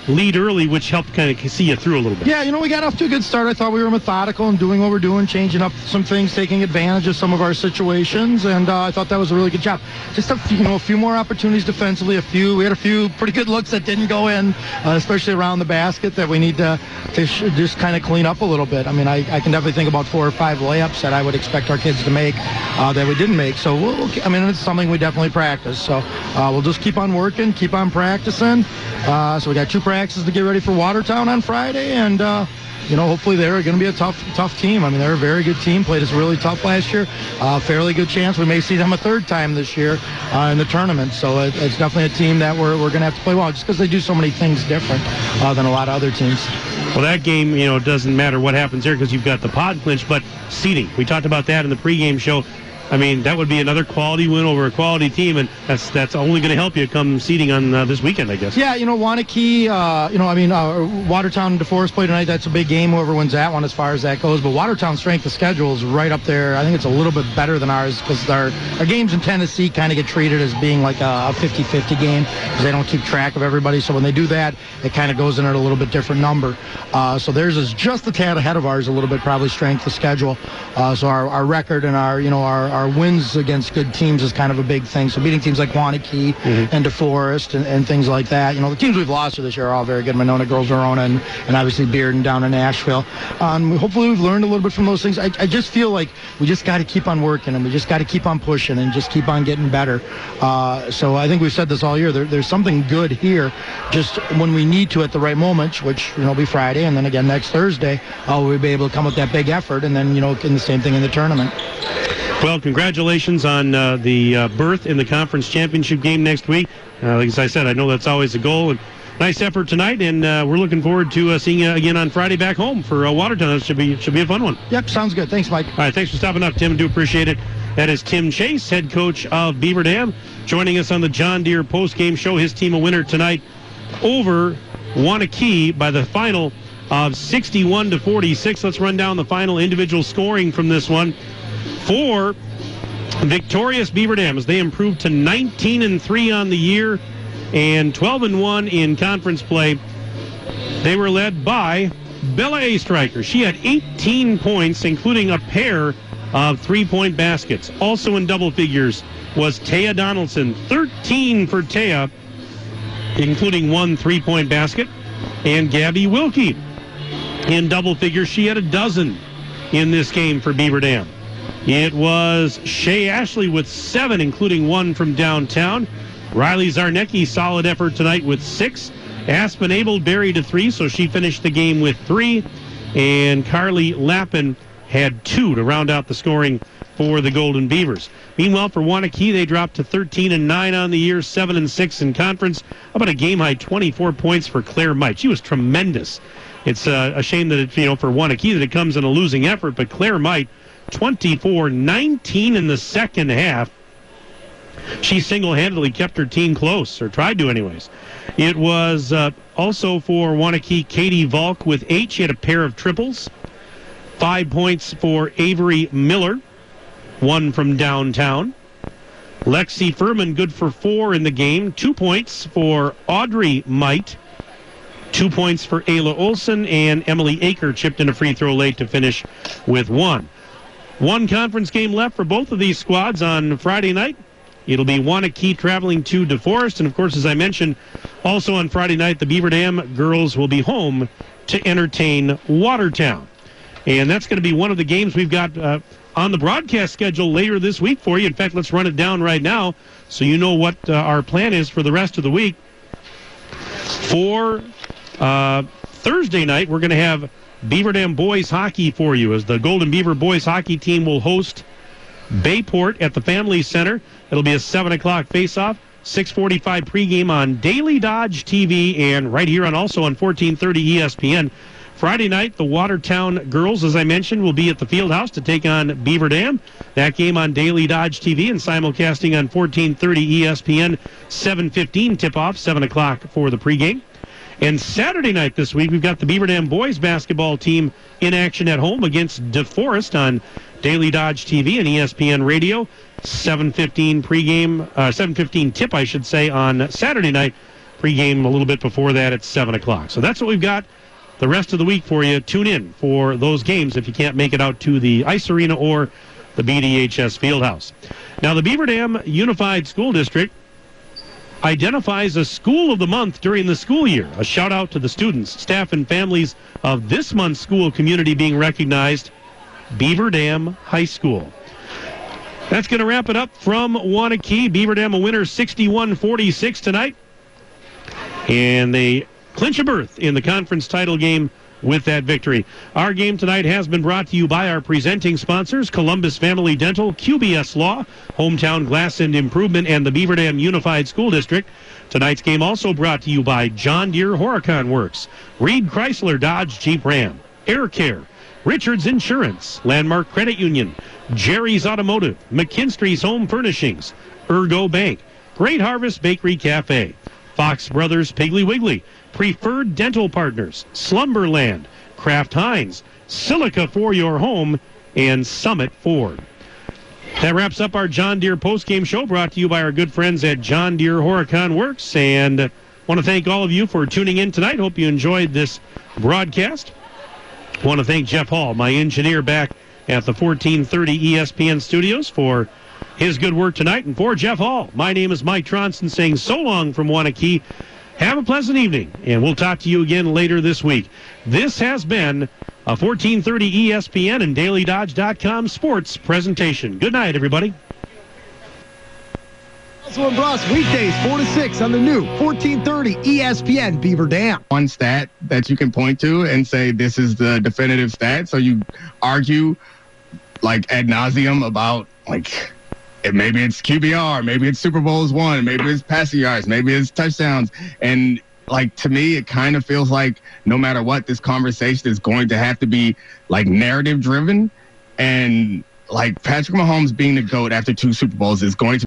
lead early, which helped kind of see you through a little bit. Yeah, you know, we got off to a good start. I thought we were methodical and doing what we're doing, changing up some things, taking advantage of some of our situations, and uh, I thought that was a really good job. Just a few, you know, a few more opportunities defensively. A few, we had a few pretty good looks that didn't go in, uh, especially around the basket that we need to, to sh- just kind of clean up a little bit. I mean, I, I can definitely think about four or five layups that I would expect our kids to make uh, that we didn't make. So, we'll, I mean, it's something we definitely practice. So, uh, we'll just keep on working, keep on practicing. Uh, so we got two practices to get ready for Watertown on Friday, and uh, you know, hopefully they're going to be a tough, tough team. I mean, they're a very good team. Played us really tough last year. Uh, fairly good chance we may see them a third time this year uh, in the tournament. So it, it's definitely a team that we're, we're going to have to play well, just because they do so many things different uh, than a lot of other teams. Well, that game, you know, it doesn't matter what happens there because you've got the pod clinch, but seeding. We talked about that in the pregame show. I mean, that would be another quality win over a quality team, and that's that's only going to help you come seeding on uh, this weekend, I guess. Yeah, you know, Waunakee, uh, you know, I mean, uh, Watertown and DeForest play tonight. That's a big game. Whoever wins that one, as far as that goes. But Watertown's strength of schedule is right up there. I think it's a little bit better than ours because our our games in Tennessee kind of get treated as being like a 50-50 game because they don't keep track of everybody. So when they do that, it kind of goes in at a little bit different number. Uh, so theirs is just a tad ahead of ours, a little bit probably strength of schedule. Uh, so our, our record and our you know our our wins against good teams is kind of a big thing. So beating teams like Waunakee and DeForest and, and things like that. You know, the teams we've lost to this year are all very good. Monona Grove Verona and, and obviously Bearden down in Nashville. Um, hopefully we've learned a little bit from those things. I, I just feel like we just got to keep on working and we just got to keep on pushing and just keep on getting better. Uh, so I think we've said this all year. There, there's something good here. Just when we need to at the right moment, which you know will be Friday and then again next Thursday, uh, we'll be able to come with that big effort and then you know in the same thing in the tournament. Well, congratulations on uh, the uh, berth in the conference championship game next week. Uh, like I said, I know that's always a goal. And nice effort tonight, and uh, we're looking forward to uh, seeing you again on Friday back home for uh, Watertown. It should be should be a fun one. Yep, sounds good. Thanks, Mike. All right, thanks for stopping up, Tim. Do appreciate it. That is Tim Chase, head coach of Beaver Dam, joining us on the John Deere post-game show. His team a winner tonight over Waunakee by the final of 61 to 46. Let's run down the final individual scoring from this one. For victorious Beaver Dam as they improved to 19 and 3 on the year and 12 and 1 in conference play. They were led by Bella A. Striker. She had 18 points, including a pair of three-point baskets. Also in double figures was Taya Donaldson, 13 for Taya, including one three-point basket, and Gabby Wilkie in double figures. She had a dozen in this game for Beaver Dam. It was Shay Ashley with seven, including one from downtown. Riley Zarnecki, solid effort tonight with six. Aspen Abel buried a three, so she finished the game with three. And Carly Lappin had two to round out the scoring for the Golden Beavers. Meanwhile, for Waunakee, they dropped to 13 and 9 on the year, 7 and 6 in conference. How about a game high 24 points for Claire Might? She was tremendous. It's uh, a shame that it, you know for Waunakee that it comes in a losing effort, but Claire Might 24 19 in the second half. She single handedly kept her team close, or tried to, anyways. It was uh, also for Waunakee, Katie Volk with eight. She had a pair of triples. Five points for Avery Miller, one from downtown. Lexi Furman, good for four in the game. Two points for Audrey Might. Two points for Ayla Olson, and Emily Aker chipped in a free throw late to finish with one. One conference game left for both of these squads on Friday night. It'll be Waunakee traveling to DeForest. And of course, as I mentioned, also on Friday night, the Beaver Dam girls will be home to entertain Watertown. And that's going to be one of the games we've got uh, on the broadcast schedule later this week for you. In fact, let's run it down right now so you know what uh, our plan is for the rest of the week. For uh, Thursday night, we're going to have Beaver Dam boys hockey for you as the Golden Beaver boys hockey team will host Bayport at the Family Center. It'll be a 7 o'clock face-off. 645 pregame on Daily Dodge TV and right here on also on 1430 ESPN. Friday night, the Watertown girls, as I mentioned, will be at the field house to take on Beaver Dam. That game on Daily Dodge TV and simulcasting on 1430 ESPN. 715 tip-off, 7 o'clock for the pregame. And Saturday night this week, we've got the Beaver Dam boys basketball team in action at home against DeForest on Daily Dodge TV and ESPN Radio. 7:15 pregame, uh, 7:15 tip, I should say, on Saturday night. Pregame a little bit before that at 7 o'clock. So that's what we've got the rest of the week for you. Tune in for those games if you can't make it out to the ice arena or the BDHS Fieldhouse. Now, the Beaver Dam Unified School District identifies a school of the month during the school year. A shout out to the students, staff, and families of this month's school community being recognized Beaver Dam High School. That's going to wrap it up from Waunakee. Beaver Dam a winner 61 46 tonight. And they clinch a berth in the conference title game with that victory. Our game tonight has been brought to you by our presenting sponsors Columbus Family Dental, QBS Law, Hometown Glass and Improvement, and the Beaver Dam Unified School District. Tonight's game also brought to you by John Deere Horicon Works, Reed Chrysler Dodge Jeep Ram, Air Care, Richards Insurance, Landmark Credit Union, Jerry's Automotive, McKinstry's Home Furnishings, Ergo Bank, Great Harvest Bakery Cafe, Fox Brothers Piggly Wiggly, Preferred Dental Partners, Slumberland, Kraft Heinz, Silica for your home, and Summit Ford. That wraps up our John Deere postgame show brought to you by our good friends at John Deere Horicon Works. And I want to thank all of you for tuning in tonight. Hope you enjoyed this broadcast. I Want to thank Jeff Hall, my engineer back at the 1430 ESPN studios for his good work tonight. And for Jeff Hall, my name is Mike Tronson saying so long from Waunakee. Have a pleasant evening, and we'll talk to you again later this week. This has been a 1430 ESPN and DailyDodge.com sports presentation. Good night, everybody. Russell and Bros weekdays 4 to 6 on the new 1430 ESPN Beaver Dam. One stat that you can point to and say this is the definitive stat. So you argue like ad nauseum about like maybe it's QBR, maybe it's Super Bowls won, maybe it's passing yards, maybe it's touchdowns, and like to me, it kind of feels like no matter what, this conversation is going to have to be like narrative driven, and like Patrick Mahomes being the goat after two Super Bowls is going to